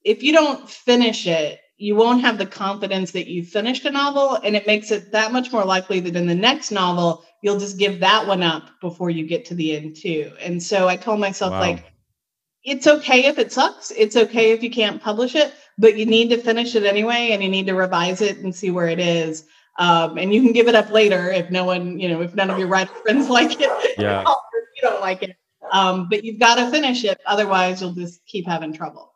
if you don't finish it you won't have the confidence that you finished a novel and it makes it that much more likely that in the next novel you'll just give that one up before you get to the end too and so i told myself Wow. like it's okay if it sucks. It's okay if you can't publish it, but you need to finish it anyway and you need to revise it and see where it is. Um, and you can give it up later if no one, you know, if none of your writer friends like it, Yeah. if you don't like it. Um, but you've got to finish it. Otherwise, you'll just keep having trouble.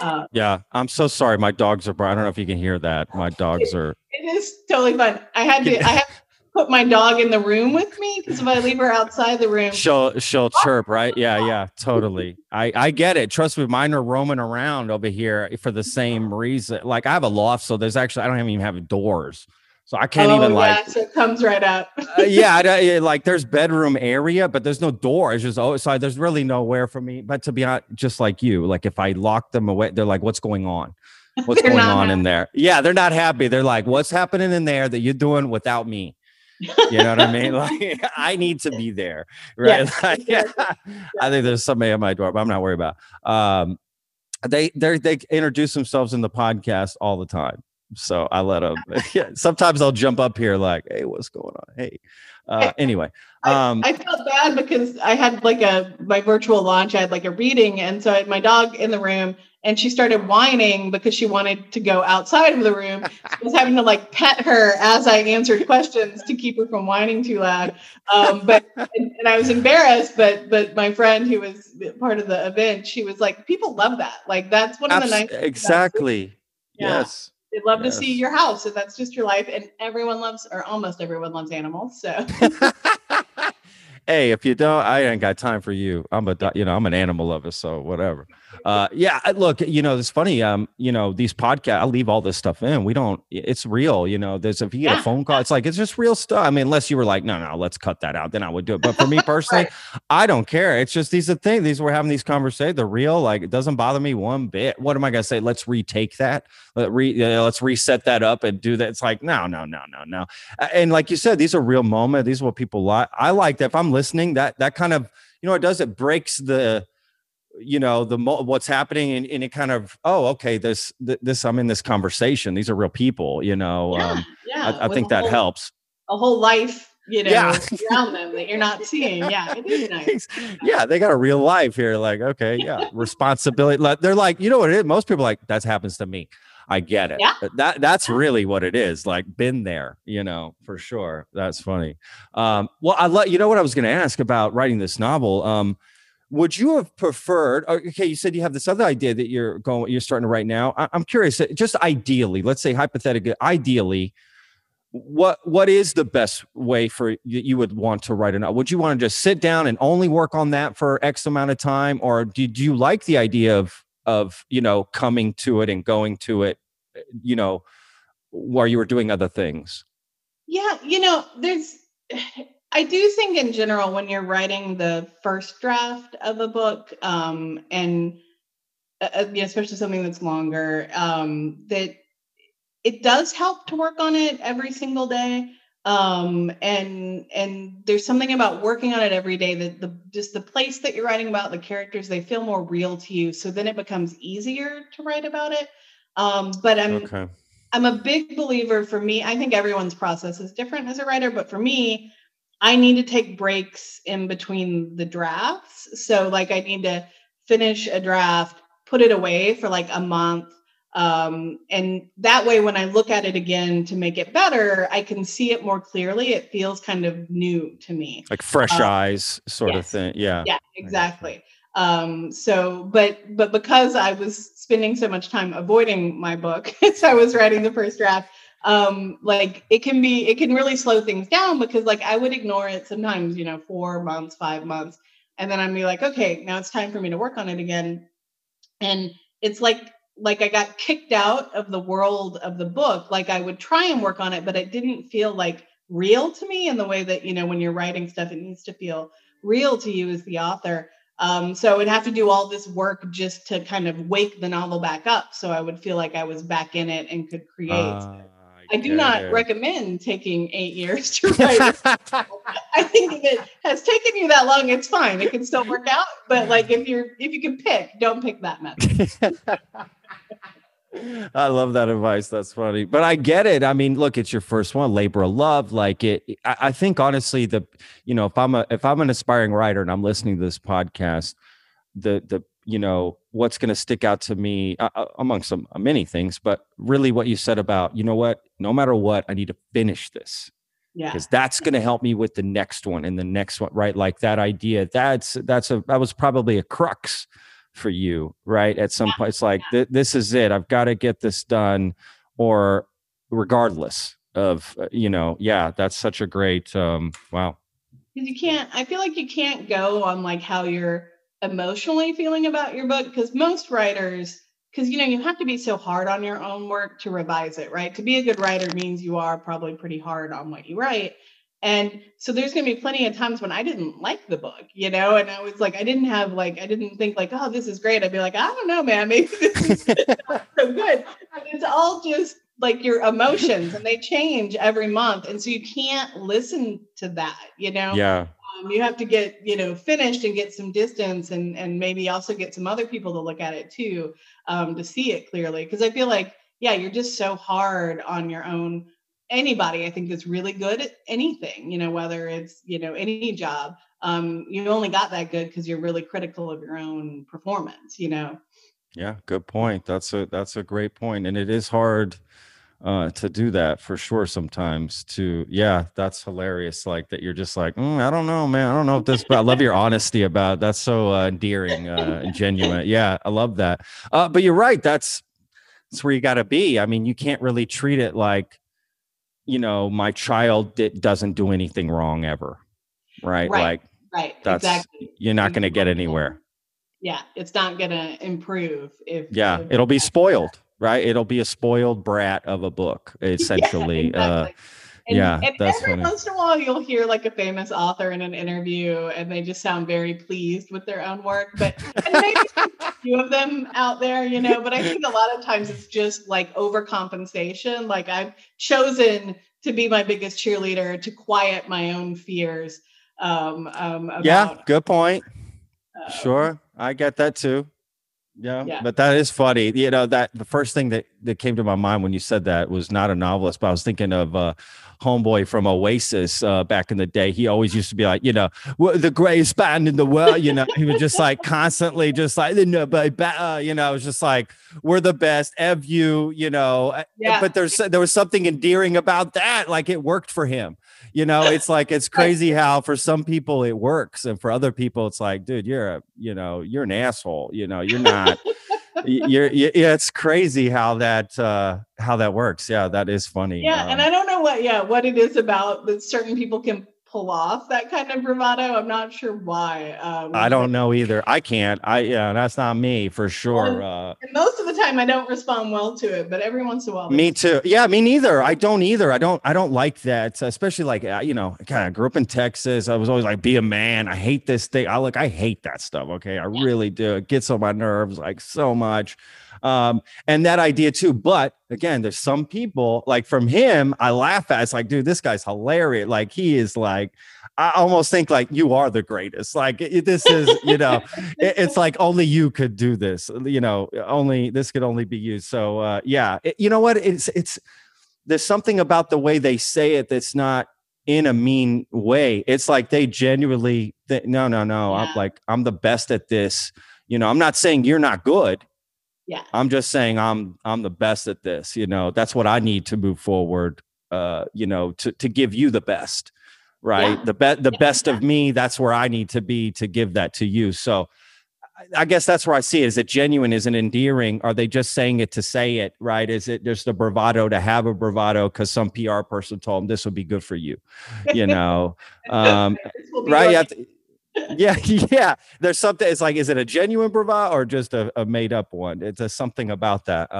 Uh, yeah i'm so sorry my dogs are i don't know if you can hear that my dogs are it is totally fun. I had to, I had to put my dog in the room with me because if I leave her outside the room, she'll she'll chirp right yeah yeah totally i i get it trust me mine are roaming around over here for the same reason like i have a loft so there's actually i don't even have doors so i can't oh, even yeah, like so it comes right up. uh, yeah, I don't- like there's bedroom area, but there's no door. It's just oh, so there's really nowhere for me. But to be honest, just like you, like if I lock them away, they're like, "What's going on? What's going on in there?" Yeah, they're not happy. They're like, "What's happening in there that you're doing without me?" You know what I mean? Like I need to be there, right? Like, yeah. I think there's somebody at my door, but I'm not worried about. Um, they they they introduce themselves in the podcast all the time, so I let them. Yeah, sometimes I'll jump up here like, "Hey, what's going on?" Hey, uh, anyway, um, I felt bad because I had like a my virtual launch. I had like a reading, and so I had my dog in the room, and she started whining because she wanted to go outside of the room. I was having to like pet her as I answered questions to keep her from whining too loud. Um, but and, and I was embarrassed, but but my friend who was part of the event, she was like, "People love that. Like that's one of the abs- nice exactly. Yeah. Yes. They love to see your house, and that's just your life. And everyone loves, or almost everyone loves animals. So hey, if you don't, I ain't got time for you. I'm a, you know, I'm an animal lover, so whatever. Uh, yeah, look, you know, it's funny. Um, you know, these podcasts, I leave all this stuff in. We don't. It's real. You know, there's if you get a phone call, it's like it's just real stuff. I mean, unless you were like, no, no, let's cut that out, then I would do it. But for me personally, I don't care. It's just these are things. These we're having these conversations. They're real. Like it doesn't bother me one bit. What am I gonna say? Let's retake that. Let re, uh, let's reset that up and do that. It's like no, no, no, no, no. And like you said, these are real moments. These are what people like. I like that. If I'm listening, that that kind of you know it does. It breaks the you know the what's happening and, and it kind of oh okay this this i'm in this conversation these are real people you know yeah, um yeah. i, I think that whole- helps A whole life, you know, Yeah. around them that you're not seeing. Yeah, it is nice. yeah, they got a real life here. Like, okay, yeah, responsibility. They're like, you know what it is? Most people are like that happens to me. I get it. Yeah. That that's really what it is. Like, been there, you know, for sure. That's funny. Um, well, I let you know what I was going to ask about writing this novel. Um, would you have preferred? oh, Okay, you said you have this other idea that you're going, you're starting to write now. I, I'm curious. uh, Just ideally, let's say hypothetically, ideally, what what is the best way for you, you would want to write a novel? Would you want to just sit down and only work on that for X amount of time, or do, do you like the idea of of you know coming to it and going to it, uh, you know, while you were doing other things? Yeah, you know, there's. I do think in general when you're writing the first draft of a book, um, and uh, uh, especially something that's longer, um, that it does help to work on it every single day. Um, and and there's something about working on it every day that the just the place that you're writing about, the characters, they feel more real to you. So then it becomes easier to write about it. Um, but I'm Okay. I'm a big believer for me. I think everyone's process is different as a writer, but for me, I need to take breaks in between the drafts. So, like, I need to finish a draft, put it away for like a month. Um, and that way, when I look at it again to make it better, I can see it more clearly. It feels kind of new to me. Like fresh Uh, eyes, sort of thing. Yeah. Yeah, exactly. Um, so, but but because I was spending so much time avoiding my book as I was writing the first draft, um, like it can be it can really slow things down because like I would ignore it sometimes, you know, four months, five months, and then I'd be like, okay, now it's time for me to work on it again. And it's like like I got kicked out of the world of the book. Like I would try and work on it, but it didn't feel like real to me in the way that, you know, when you're writing stuff, it needs to feel real to you as the author. Um, so I would have to do all this work just to kind of wake the novel back up. So I would feel like I was back in it and could create. Ah, I do not it. recommend taking eight years to write. I think if it has taken you that long, it's fine. It can still work out. But like if you're if you can pick, don't pick that method. I love that advice. That's funny, but I get it. I mean, look, it's your first one, labor of love. Like it, I, I think honestly, the you know, if I'm a if I'm an aspiring writer and I'm listening to this podcast, the the you know what's going to stick out to me uh, among some uh, many things, but really what you said about you know what, no matter what, I need to finish this Yeah. because that's going to help me with the next one and the next one, right? Like that idea. That's that's a that was probably a crux for you, right? At some point, it's like th- this is it. I've got to get this done, or regardless of uh, you know, yeah, that's such a great. um Wow. because you can't i feel like you can't go on like how you're emotionally feeling about your book because most writers because you know you have to be so hard on your own work to revise it right to be a good writer means you are probably pretty hard on what you write and so there's going to be plenty of times when i didn't like the book you know and i was like i didn't have like i didn't think like oh this is great. I'd be like i don't know man. Maybe this is not so good. But it's all just like your emotions and they change every month and so you can't listen to that you know? Yeah. Um, you have to get you know finished and get some distance and and maybe also get some other people to look at it too um, to see it clearly. Because i feel like yeah you're just so hard on your own anybody i think is really good at anything you know whether it's you know any job um, you only got that good because you're really critical of your own performance you know? Yeah good point. That's a that's a great point and it is hard uh, to do that for sure sometimes to yeah that's hilarious like that you're just like mm, i don't know man i don't know if this but i love your honesty about it. that's so uh, endearing uh, genuine. Yeah i love that. Uh, but you're right that's that's where you got to be. I mean you can't really treat it like you know my child d- doesn't do anything wrong ever right, Right. like right that's exactly you're not going to get anywhere yeah it's not gonna improve if yeah if- it'll be spoiled right it'll be a spoiled brat of a book essentially yeah, uh exactly. And, yeah, and that's every funny. once in a while you'll hear like a famous author in an interview and they just sound very pleased with their own work but and maybe a few of them out there you know but i think a lot of times it's just like overcompensation like i've chosen to be my biggest cheerleader to quiet my own fears um, um about, yeah good point uh, sure i get that too yeah, Yeah. but that is funny you know that the first thing that that came to my mind when you said that was not a novelist but i was thinking of uh homeboy from oasis uh back in the day he always used to be like you know we're the greatest band in the world you know? He was just like constantly just like no but uh, you know it was just like we're the best ev you you know? Yeah. but there's there was something endearing about that like it worked for him. You know it's like it's crazy how for some people it works and for other people it's like dude you're a you know you're an asshole you know? You're not y- you're, yeah it's crazy how that uh how that works. Yeah that is funny. Yeah and Um, i don't know what yeah what it is about that certain people can pull off that kind of bravado? I'm not sure why um i don't know either. I can't. I yeah that's not me for sure uh. and most of the time i don't respond well to it but every once in a while me too. Yeah me neither. I don't either. I don't i don't like that especially like uh, you know kind of grew up in texas. I was always like be a man. I hate this thing. I like i hate that stuff okay? I really do. It gets on my nerves like so much um and that idea too but again there's some people like from him i laugh at it's like dude this guy's hilarious. Like he is like i almost think like you are the greatest. Like this is you know it- it's like only you could do this you know only this could only be you. So uh yeah it- you know what? It's it's there's something about the way they say it that's not in a mean way. It's like they genuinely no no no Yeah. i'm like i'm the best at this. You know i'm not saying you're not good yeah i'm just saying i'm i'm the best at this you know that's what i need to move forward uh you know to to give you the best right Yeah. the be- the Yeah, best of me that's where i need to be to give that to you so I- guess that's where I see it. Is it genuine? Is it endearing? Are they just saying it to say it? Right? Is it just a bravado to have a bravado because some PR person told them this would be good for you? You know, um, This will be right? You have to- yeah, yeah. There's something. It's like, is it a genuine bravado or just a, a made up one? It's a, something about that.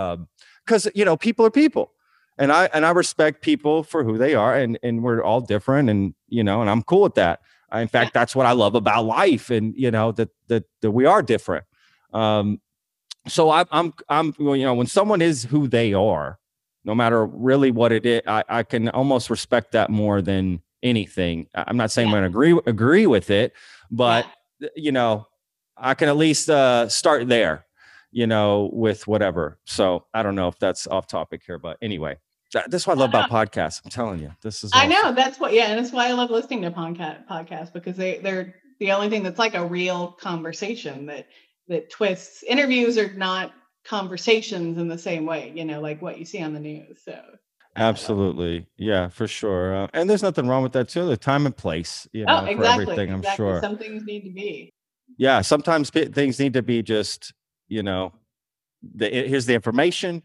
Because you know, people are people, and I and I respect people for who they are, and and we're all different, and you know, and I'm cool with that. I, in fact, that's what I love about life, and you know that that that we are different. Um, so I'm I'm I'm well, you know when someone is who they are, no matter really what it is, I, I can almost respect that more than anything. I- I'm not saying I'm going to agree agree with it, but th- you know, I can at least uh, start there. You know, with whatever. So I don't know if that's off topic here, but anyway, that, that's what I love about podcasts. I'm telling you, this is. I know that's what yeah, and that's why I love listening to podcast podcasts because they they're the only thing that's like a real conversation that that twists interviews are not conversations in the same way, you know, like what you see on the news. So Absolutely, yeah, for sure. Uh, and there's nothing wrong with that too. The time and place, you know, oh, for everything. I'm exactly. sure. Some things need to be. yeah sometimes pi- things need to be just you know the, here's the information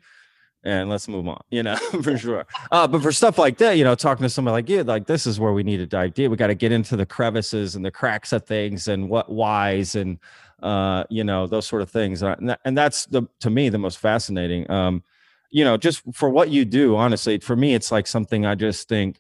and let's move on you know for sure uh but for stuff like that you know talking to somebody like you like this is where we need to dive deep we got to get into the crevices and the cracks of things and what whys and uh you know those sort of things Uh, and, that- and that's the to me the most fascinating um you know just for what you do honestly for me it's like something i just think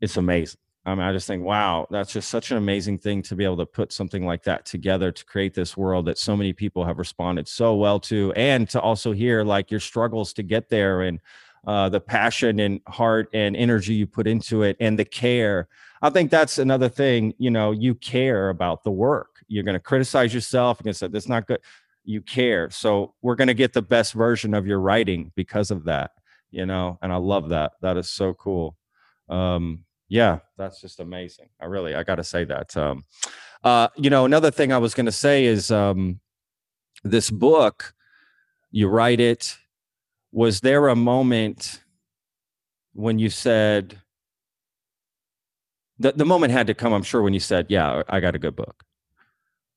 it's amazing I mean, I just think, wow, that's just such an amazing thing to be able to put something like that together to create this world that so many people have responded so well to, and to also hear like your struggles to get there and uh, the passion and heart and energy you put into it and the care. I think that's another thing. You know, you care about the work. You're going to criticize yourself. You're going to say that's not good. You care. So we're going to get the best version of your writing because of that. You know, and I love that. That is so cool. Um, yeah, that's just amazing. I really, I got to say that. Um, uh, you know, another thing I was going to say is um, this book. You write it. Was there a moment when you said the the moment had to come? I'm sure when you said, "Yeah, I got a good book."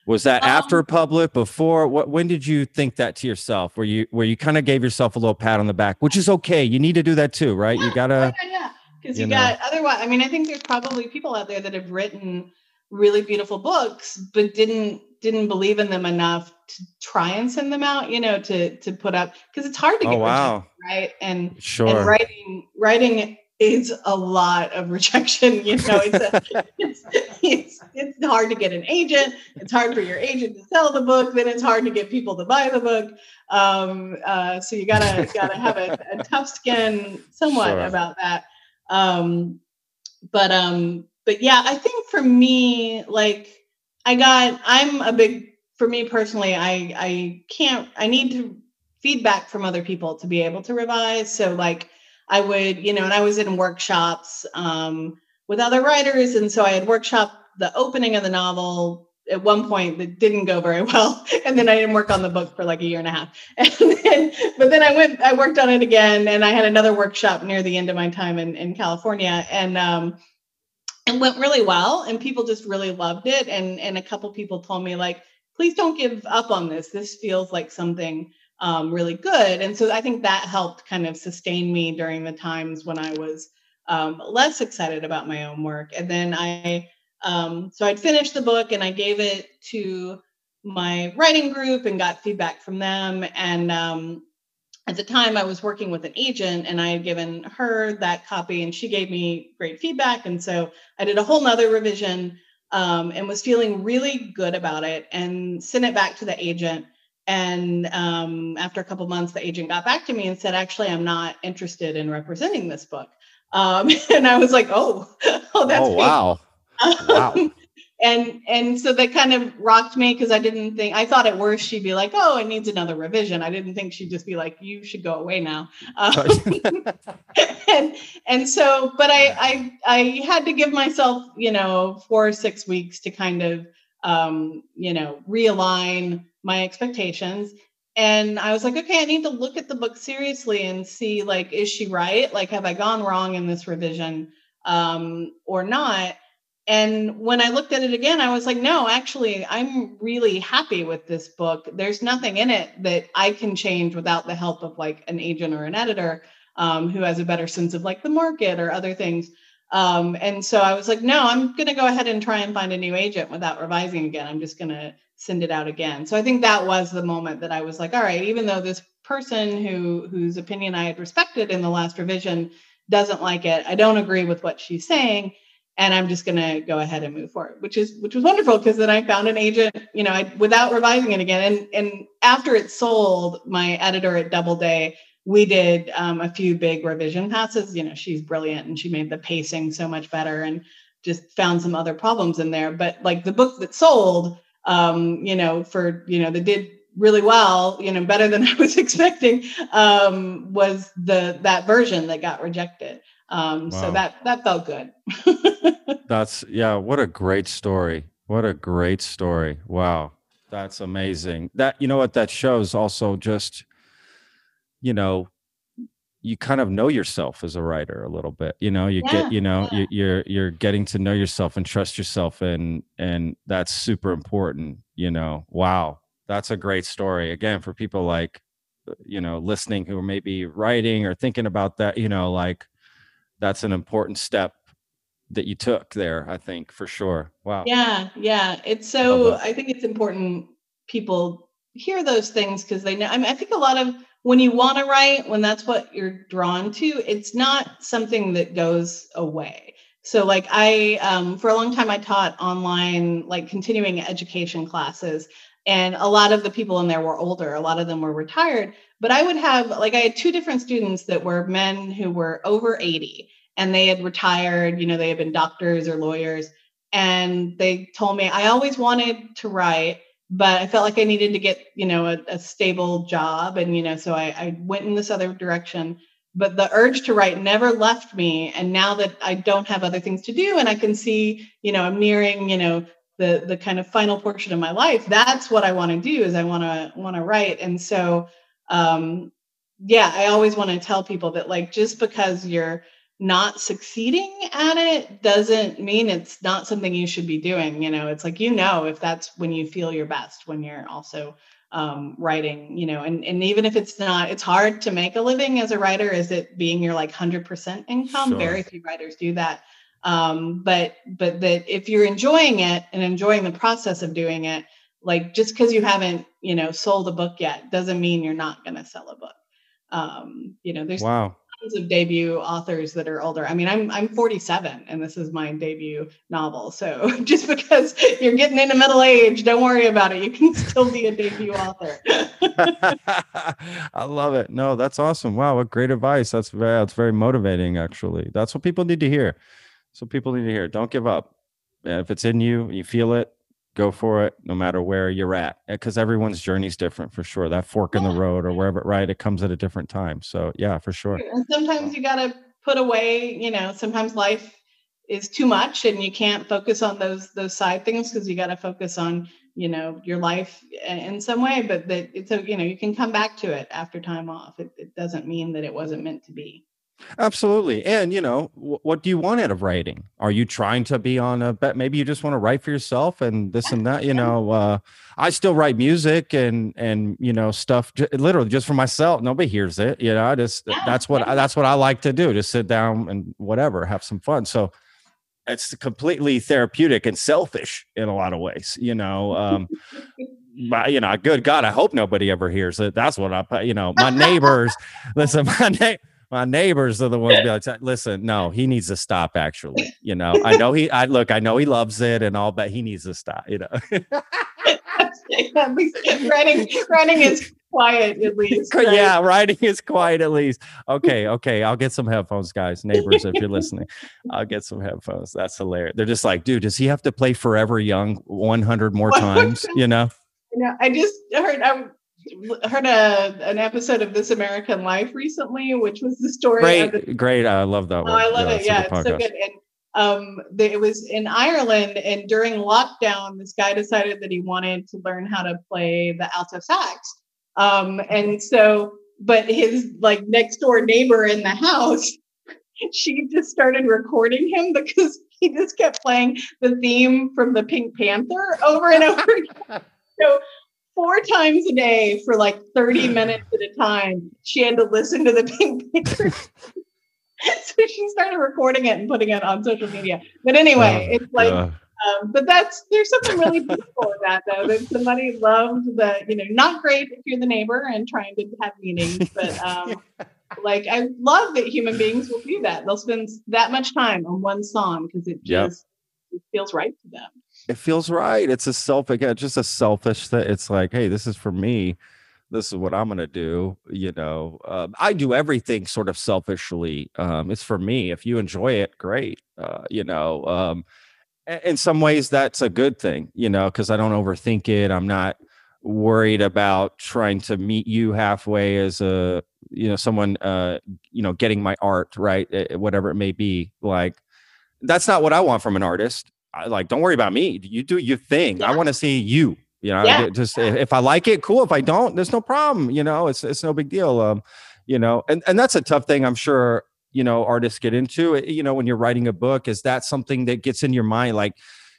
Was that um, after public, before? What? When did you think that to yourself? Where you where you kind of gave yourself a little pat on the back, which is okay. You need to do that too, right? Yeah, you gotta. Yeah, yeah because you, you know. got otherwise. I mean, I think there's probably people out there that have written really beautiful books, but didn't didn't believe in them enough to try and send them out. You know, to to put up because it's hard to oh, get oh, wow. right and sure and writing writing is a lot of rejection. You know, it's, a, it's, it's, it's hard to get an agent. It's hard for your agent to sell the book. Then it's hard to get people to buy the book. Um, uh, so you gotta gotta have a, a tough skin somewhat sure. about that. Um, but um, but yeah, I think for me, like I got, I'm a big for me personally. I I can't. I need to feedback from other people to be able to revise. So like I would, you know, and I was in workshops um, with other writers, and so I had workshop the opening of the novel at one point that didn't go very well and then i didn't work on the book for like a year and a half. And then, but then i went i worked on it again and i had another workshop near the end of my time in, in california and um went really well and people just really loved it and and a couple people told me like please don't give up on this. This feels like something um, really good and so i think that helped kind of sustain me during the times when i was um, less excited about my own work and then i um, so I'd finished the book and I gave it to my writing group and got feedback from them. And um, at the time, I was working with an agent and I had given her that copy and she gave me great feedback. And so I did a whole nother revision um, and was feeling really good about it and sent it back to the agent. And um, after a couple months, the agent got back to me and said, actually, I'm not interested in representing this book. Um, and I was like, oh, oh, that's oh, wow. Wow. and and so that kind of rocked me because I didn't think I thought at worst she'd be like, oh, it needs another revision. I didn't think she'd just be like, you should go away now. Um, and and so, but I I I had to give myself you know four or six weeks to kind of um, you know realign my expectations. And I was like, okay, I need to look at the book seriously and see like, is she right? Like, have I gone wrong in this revision um, or not? And when I looked at it again, I was like, no, actually, I'm really happy with this book. There's nothing in it that I can change without the help of like an agent or an editor um, who has a better sense of like the market or other things. Um, and so I was like, no, I'm going to go ahead and try and find a new agent without revising again. I'm just going to send it out again. So I think that was the moment that I was like, all right, even though this person who whose opinion I had respected in the last revision doesn't like it, I don't agree with what she's saying and I'm just going to go ahead and move forward, which is which was wonderful because then I found an agent, you know, I, without revising it again. And and after it sold, my editor at Doubleday, we did um, a few big revision passes. You know, she's brilliant and she made the pacing so much better and just found some other problems in there. But like the book that sold, um, you know, for you know, that did really well, you know, better than I was expecting, um, was the that version that got rejected. Um, wow. So that that felt good. That's yeah. What a great story. What a great story. Wow, that's amazing. That you know what that shows also just you know you kind of know yourself as a writer a little bit you know you yeah, get you know yeah. you, are you're getting to know yourself and trust yourself and and that's super important you know. Wow that's a great story. Again for people like uh, you know listening who are maybe writing or thinking about that you know like that's an important step that you took there i think for sure. Wow. Yeah yeah. It's so i think it's important people hear those things because they know i mean i think a lot of when you want to write when that's what you're drawn to it's not something that goes away. So like I um, for a long time I taught online like continuing education classes and a lot of the people in there were older a lot of them were retired but i would have like i had two different students that were men who were over 80 and they had retired you know they had been doctors or lawyers and they told me i always wanted to write but i felt like i needed to get you know a, a stable job and you know so I, I went in this other direction. But the urge to write never left me. And now that i don't have other things to do and i can see you know i'm nearing you know the the kind of final portion of my life that's what i want to do is i want to want to write. And so um yeah i always want to tell people that like just because you're not succeeding at it doesn't mean it's not something you should be doing you know? It's like you know if that's when you feel your best when you're also um, writing you know? And, and even if it's not it's hard to make a living as a writer is it being your like 100% income? Sure. very few writers do that. Um, but but that if you're enjoying it and enjoying the process of doing it like just because you haven't you know sold a book yet doesn't mean you're not going to sell a book. Um, you know there's Wow. Tons of debut authors that are older i mean i'm i'm 47 and this is my debut novel so just because you're getting into middle age don't worry about it you can still be a debut author I love it. No, that's awesome. Wow, what great advice. That's very that's very motivating actually. That's what people need to hear. So people need to hear. Don't give up. If it's in you, you feel it, go for it no matter where you're at. Eh, because everyone's journey is different for sure. That fork in the road or wherever right, it comes at a different time. So yeah, for sure. and sometimes you got to put away you know sometimes life is too much and you can't focus on those those side things because you got to focus on you know your life eh, in some way but that it's a you know you can come back to it after time off it, it doesn't mean that it wasn't meant to be Absolutely. And you know, wh- what do you want out of writing? Are you trying to be on a bet? Maybe you just want to write for yourself and this and that, you know, uh, I still write music and, and, you know, stuff j- literally just for myself. Nobody hears it. You know, I just, that's what, that's what I like to do. Just sit down and whatever, have some fun. So it's completely therapeutic and selfish in a lot of ways, you know, um, but you know, good God, I hope nobody ever hears it. That's what I, you know, my neighbors, listen, my na- my neighbors are the ones be like, listen, no, he needs to stop. Actually, you know, I know he, I look, I know he loves it and all, but he needs to stop. You know, at least writing writing is quiet at least right? yeah, writing is quiet at least. Okay, okay, I'll get some headphones, guys, neighbors, if you're listening, I'll get some headphones. That's hilarious. They're just like, dude, does he have to play Forever Young 100 more times? You know. You know, I just heard I heard a an episode of This American Life recently, which was the story of the Great, great. I love that Oh, one. I love it. Yeah, it's so good. And um, the, it was in Ireland, and during lockdown, this guy decided that he wanted to learn how to play the alto sax. Um, and so, but his like next door neighbor in the house, she just started recording him because he just kept playing the theme from the Pink Panther over and over again. So four times a day for like 30 minutes at a time, she had to listen to the Pink Panther. so she started recording it and putting it on social media. But anyway, Oh, it's like, uh, um, but that's there's something really beautiful in that though. That somebody loved the, you know, not great if you're the neighbor and trying to have meetings, but um, like I love that human beings will do that. They'll spend that much time on one song because it Yep. just it feels right to them. It feels right. It's a self, again, just a selfish thing. It's like, hey, this is for me. This is what I'm gonna do. You know, um, I do everything sort of selfishly. Um, it's for me. If you enjoy it, great. Uh, you know, um, in some ways that's a good thing. You know, because I don't overthink it. I'm not worried about trying to meet you halfway as a you know someone uh you know getting my art right eh, whatever it may be like that's not what i want from an artist I, like don't worry about me. You do your thing. I want to see you. You know Yeah. just if, i like it cool. If i don't there's no problem you know? It's it's no big deal. Um you know and and that's a tough thing i'm sure you know artists get into it you know when you're writing a book is that something that gets in your mind like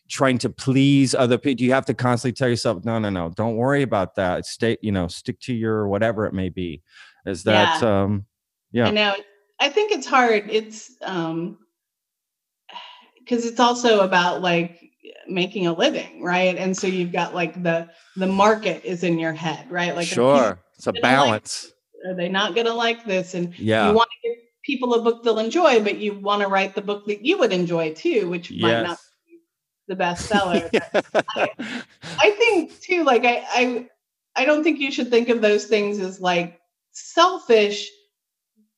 trying to please other people do you have to constantly tell yourself no no no. Don't worry about that. Stay you know stick to your whatever it may be. Is that um Yeah. I know. I think it's hard. It's um because it's also about like making a living, right? And so you've got like the the market is in your head, right? Like sure it's a gonna like balance are they not going to like this? And yeah you want to give people a book they'll enjoy, but you want to write the book that you would enjoy too, which yes. might not be the bestseller. I, I think too, like I, I I don't think you should think of those things as like selfish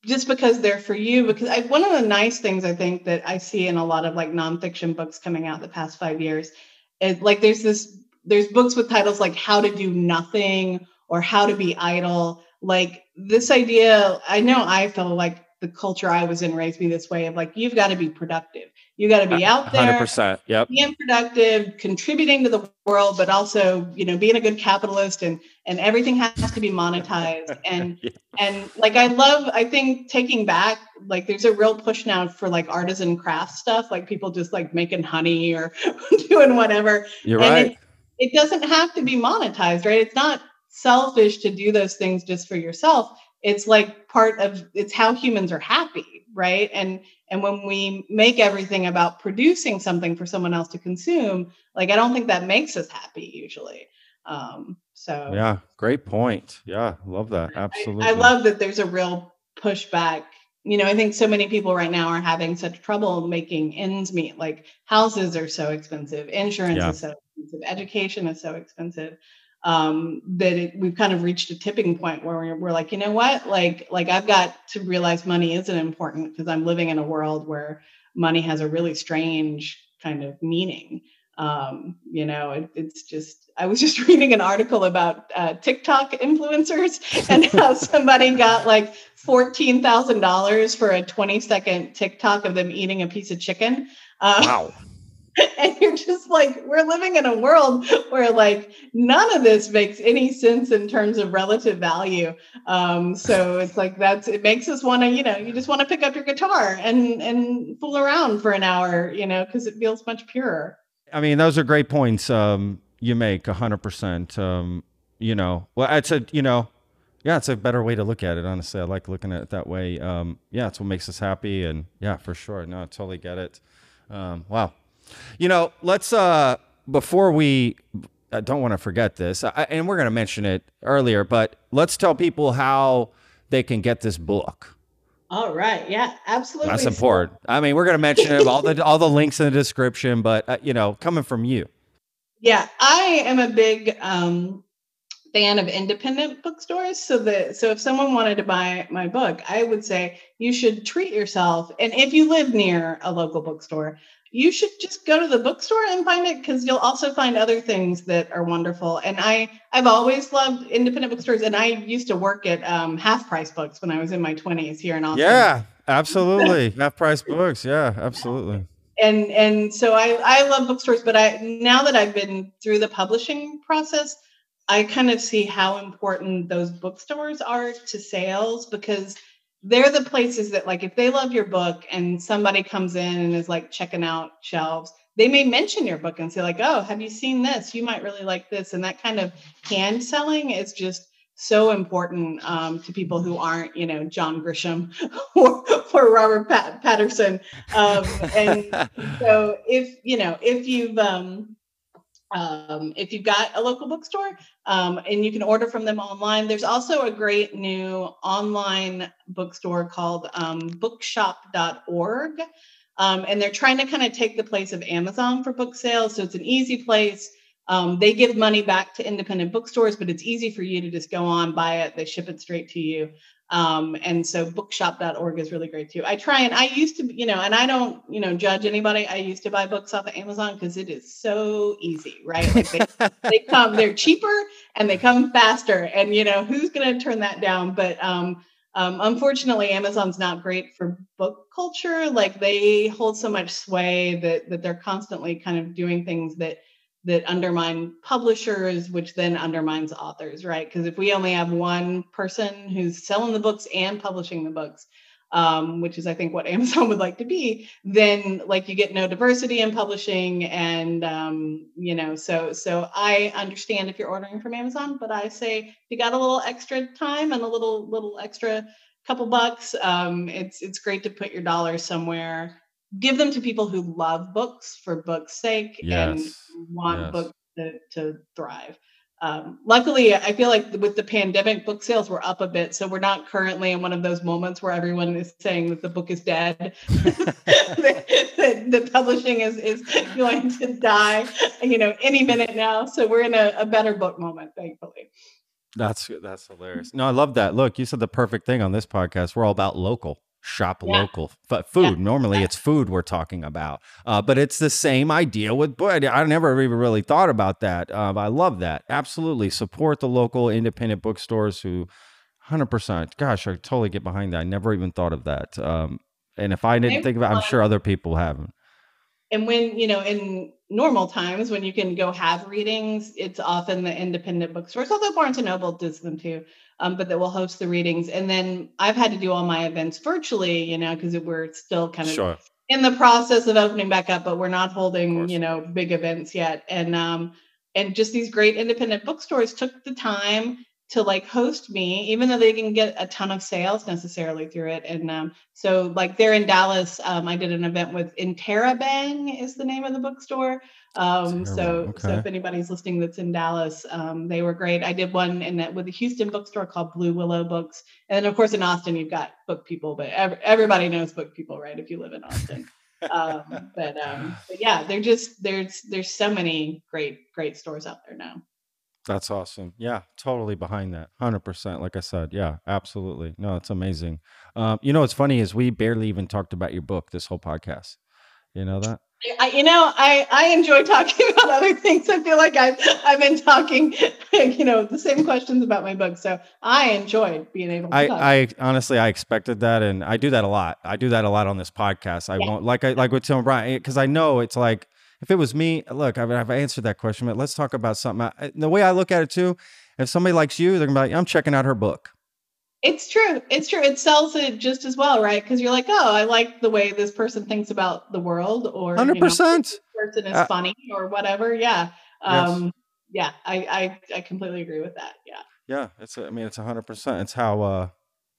just because they're for you because I, one of the nice things i think that i see in a lot of like nonfiction books coming out the past five years is like there's this there's books with titles like how to do nothing or how to be idle. Like this idea i know i feel like the culture i was in raised me this way of like you've got to be productive. You got to be out there 100% yep. being productive contributing to the world but also you know being a good capitalist and and everything has to be monetized. And yeah. and like i love i think taking back like there's a real push now for like artisan craft stuff like people just like making honey or doing whatever. You're and right. it, it doesn't have to be monetized right? It's not selfish to do those things just for yourself it's like part of it's how humans are happy right? And and when we make everything about producing something for someone else to consume like i don't think that makes us happy usually. Um so. Yeah great point. Yeah love that. Absolutely I, I love that there's a real pushback. You know i think so many people right now are having such trouble making ends meet. Like houses are so expensive. Insurance yeah. is so expensive. Education is so expensive um, that it, we've kind of reached a tipping point where we're, we're, like, you know what, like, like I've got to realize money isn't important because I'm living in a world where money has a really strange kind of meaning. Um, you know, it, it's just, I was just reading an article about uh, TikTok influencers and how somebody got like $14,000 for a 20 second TikTok of them eating a piece of chicken. Uh, wow. and you're just like we're living in a world where like none of this makes any sense in terms of relative value. Um so it's like that's it makes us want to you know you just want to pick up your guitar and and fool around for an hour you know because it feels much purer. I mean those are great points um you make 100% um you know. Well it's a you know yeah it's a better way to look at it honestly. I like looking at it that way. Um yeah it's what makes us happy and yeah for sure. No i totally get it. Um wow you know, let's uh before we I don't want to forget this, I, and we're going to mention it earlier, but let's tell people how they can get this book. All right. Yeah, absolutely. That's important. I mean, we're going to mention it, all the all the links in the description, but uh, you know, coming from you. Yeah, I am a big um, fan of independent bookstores. So that so if someone wanted to buy my book, I would say you should treat yourself. And if you live near a local bookstore, you should just go to the bookstore and find it because you'll also find other things that are wonderful. And I, I've always loved independent bookstores, and I used to work at um, half price books when I was in my twenties here in Austin. Yeah, absolutely, half price books. Yeah, absolutely. And and so I I love bookstores, but I now that I've been through the publishing process, I kind of see how important those bookstores are to sales because they're the places that like if they love your book and somebody comes in and is like checking out shelves they may mention your book and say like oh have you seen this? You might really like this. And that kind of hand selling is just so important um, to people who aren't you know john grisham or, or robert Pat- patterson. Um, and so if you know if you've um, um, if you've got a local bookstore um, and you can order from them online. There's also a great new online bookstore called um, bookshop.org um, and they're trying to kind of take the place of amazon for book sales so it's an easy place. Um, they give money back to independent bookstores but it's easy for you to just go on buy it they ship it straight to you um, and so bookshop.org is really great too. I try and I used to, you know, and I don't, you know, judge anybody. I used to buy books off of Amazon because it is so easy, right? Like they, they come, they're cheaper and they come faster. And, you know, who's going to turn that down? But um, um, unfortunately, Amazon's not great for book culture. Like they hold so much sway that, that they're constantly kind of doing things that that undermine publishers, which then undermines authors, right? Because if we only have one person who's selling the books and publishing the books, um, which is I think what Amazon would like to be, then like you get no diversity in publishing, and um, you know, so so I understand if you're ordering from Amazon, but I say if you got a little extra time and a little little extra couple bucks, um, it's it's great to put your dollars somewhere give them to people who love books for books' sake yes. and want yes. books to, to thrive. um, luckily, I feel like with the pandemic, book sales were up a bit. So we're not currently in one of those moments where everyone is saying that the book is dead, that, the publishing is, is going to die, you know, any minute now. So we're in a, a better book moment, thankfully. That's that's hilarious. No, I love that. Look, you said the perfect thing on this podcast. We're all about local shop yeah. local but food yeah. normally it's food we're talking about uh, but it's the same idea with bread i never even really thought about that uh, i love that absolutely support the local independent bookstores who 100% gosh i totally get behind that i never even thought of that um, and if i didn't think about it i'm sure other people haven't and when you know in normal times when you can go have readings it's often the independent bookstores although barnes and noble does them too um, but that will host the readings. And then I've had to do all my events virtually, you know, because we're still kind of sure. in the process of opening back up, but we're not holding, you know, big events yet. And um, and just these great independent bookstores took the time to like host me, even though they didn't get a ton of sales necessarily through it. And um, so, like, they're in Dallas. Um, I did an event with Interabang is the name of the bookstore. Um, so, okay. so if anybody's listening that's in Dallas, um, they were great. I did one in that with a Houston bookstore called Blue Willow Books, and then of course in Austin you've got Book People, but ev- everybody knows Book People, right? If you live in Austin. um, but, um, but yeah, they're just there's there's so many great great stores out there now. That's awesome. Yeah, totally behind that. 100%. Like I said, yeah, absolutely. No, it's amazing. Um, you know, what's funny is we barely even talked about your book this whole podcast. You know that? I, you know, I, I enjoy talking about other things. I feel like I've, I've been talking, you know, the same questions about my book. So I enjoy being able to I, talk. I honestly, I expected that. And I do that a lot. I do that a lot on this podcast. I yeah. won't like, I like with Tim Brian, because I know it's like, if it was me, look, I've, I've answered that question, but let's talk about something. the way I look at it too, if somebody likes you, they're gonna be like, I'm checking out her book. It's true. It's true. It sells it just as well, right? Because you're like, oh, I like the way this person thinks about the world, or hundred you know, percent person is uh, funny, or whatever. Yeah, um, yes. yeah. I, I I completely agree with that. Yeah. Yeah, it's. I mean, it's hundred percent. It's how. uh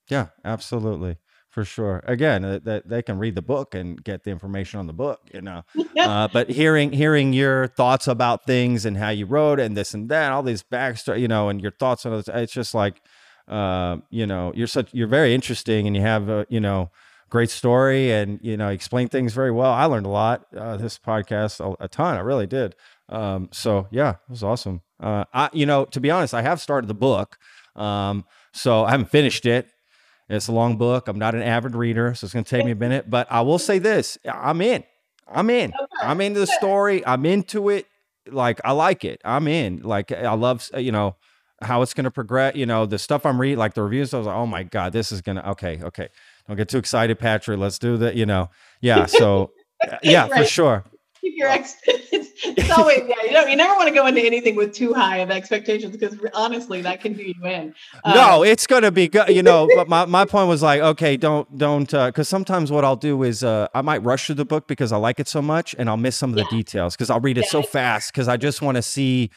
Yeah, absolutely for sure. Again, uh, that they can read the book and get the information on the book, you know. uh, but hearing hearing your thoughts about things and how you wrote and this and that, all these backstory, you know, and your thoughts on it, it's just like uh, you know, you're such you're very interesting and you have a, you know, great story and you know, explain things very well. I learned a lot uh, this podcast a, a, ton. I really did. Um, so yeah, it was awesome. Uh, I you know, to be honest, I have started the book. Um, so I haven't finished it. It's a long book. I'm not an avid reader, so it's going to take me a minute. But I will say this: I'm in. I'm in. I'm into the story. I'm into it. Like I like it. I'm in. Like I love. You know how it's going to progress. You know, the stuff I'm reading, like the reviews, I was like, oh my God, this is going to, okay, okay. Don't get too excited, Patrick. Let's do that. You know, yeah. So, yeah, right. for sure. Keep your ex. It's, always yeah. You know, you never want to go into anything with too high of expectations because honestly, that can do you in. Um, no, it's gonna be good. You know, but my, my point was like, okay, don't don't because uh, sometimes what I'll do is uh, I might rush through the book because I like it so much, and I'll miss some of the yeah. details because I'll read it yeah, so fast because I just want to see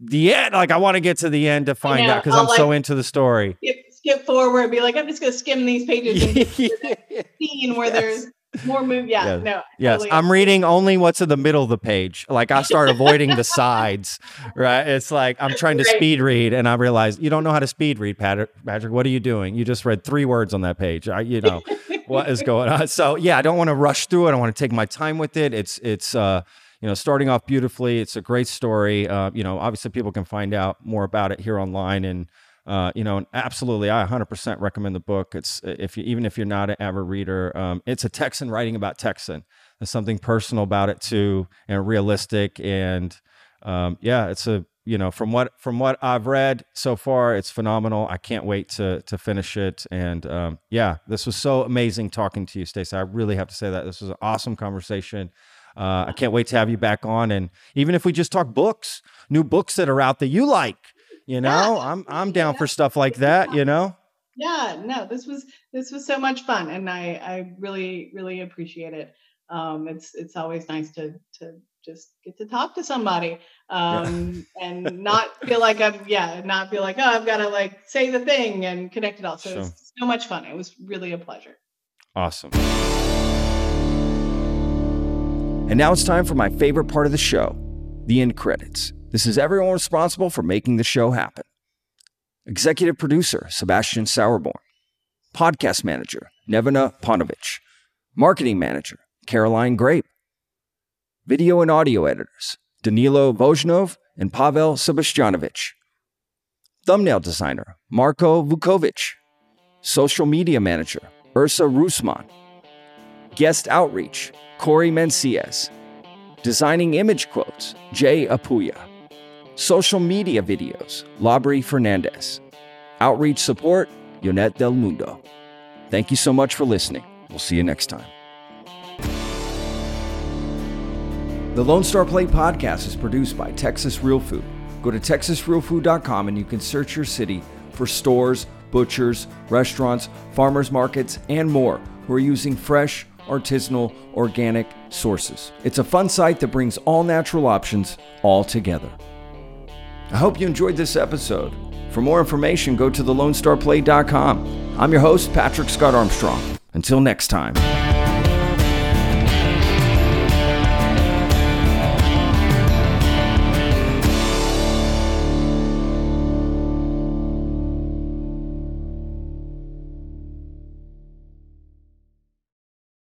the end. Like I want to get to the end to find out because I'm like, so into the story. Skip, skip forward, be like, I'm just gonna skim these pages and scene where yes. there's more move. Yeah, yes. no. Yes, totally. I'm reading only what's in the middle of the page. Like I start avoiding the sides. Right? It's like I'm trying to right. speed read, and I realize you don't know how to speed read, Patrick. Patrick, what are you doing? You just read three words on that page. I, you know, what is going on? So yeah, I don't want to rush through it. I want to take my time with it. It's it's. uh you know, starting off beautifully. It's a great story. Uh, you know, obviously people can find out more about it here online and uh, you know, and absolutely, I 100% recommend the book. It's if you, even if you're not an avid reader, um, it's a Texan writing about Texan. There's something personal about it too, and realistic. And um, yeah, it's a you know from what from what I've read so far, it's phenomenal. I can't wait to to finish it. And um, yeah, this was so amazing talking to you, Stacey. I really have to say that this was an awesome conversation. Uh, I can't wait to have you back on, and even if we just talk books, new books that are out that you like you know, yeah. I'm I'm down yeah. for stuff like that. You know. Yeah. No. This was this was so much fun, and I I really really appreciate it. Um, it's it's always nice to to just get to talk to somebody um, yeah. and not feel like I'm yeah not feel like oh I've got to like say the thing and connect it all. So sure. it's so much fun. It was really a pleasure. Awesome. And now it's time for my favorite part of the show, the end credits. This is everyone responsible for making the show happen. Executive producer, Sebastian Sauerborn. Podcast manager, Nevena Ponovich. Marketing manager, Caroline Grape. Video and audio editors, Danilo Vojnov and Pavel Sebastianovich. Thumbnail designer, Marko Vukovic. Social media manager, Ursa Rusman. Guest outreach, Corey Menciez. Designing image quotes, Jay Apuya. Social media videos, Labri Fernandez. Outreach support, Yonet Del Mundo. Thank you so much for listening. We'll see you next time. The Lone Star Plate podcast is produced by Texas Real Food. Go to texasrealfood.com and you can search your city for stores, butchers, restaurants, farmers markets, and more who are using fresh, artisanal, organic sources. It's a fun site that brings all natural options all together. I hope you enjoyed this episode. For more information, go to thelonestarplate.com. I'm your host, Patrick Scott Armstrong. Until next time.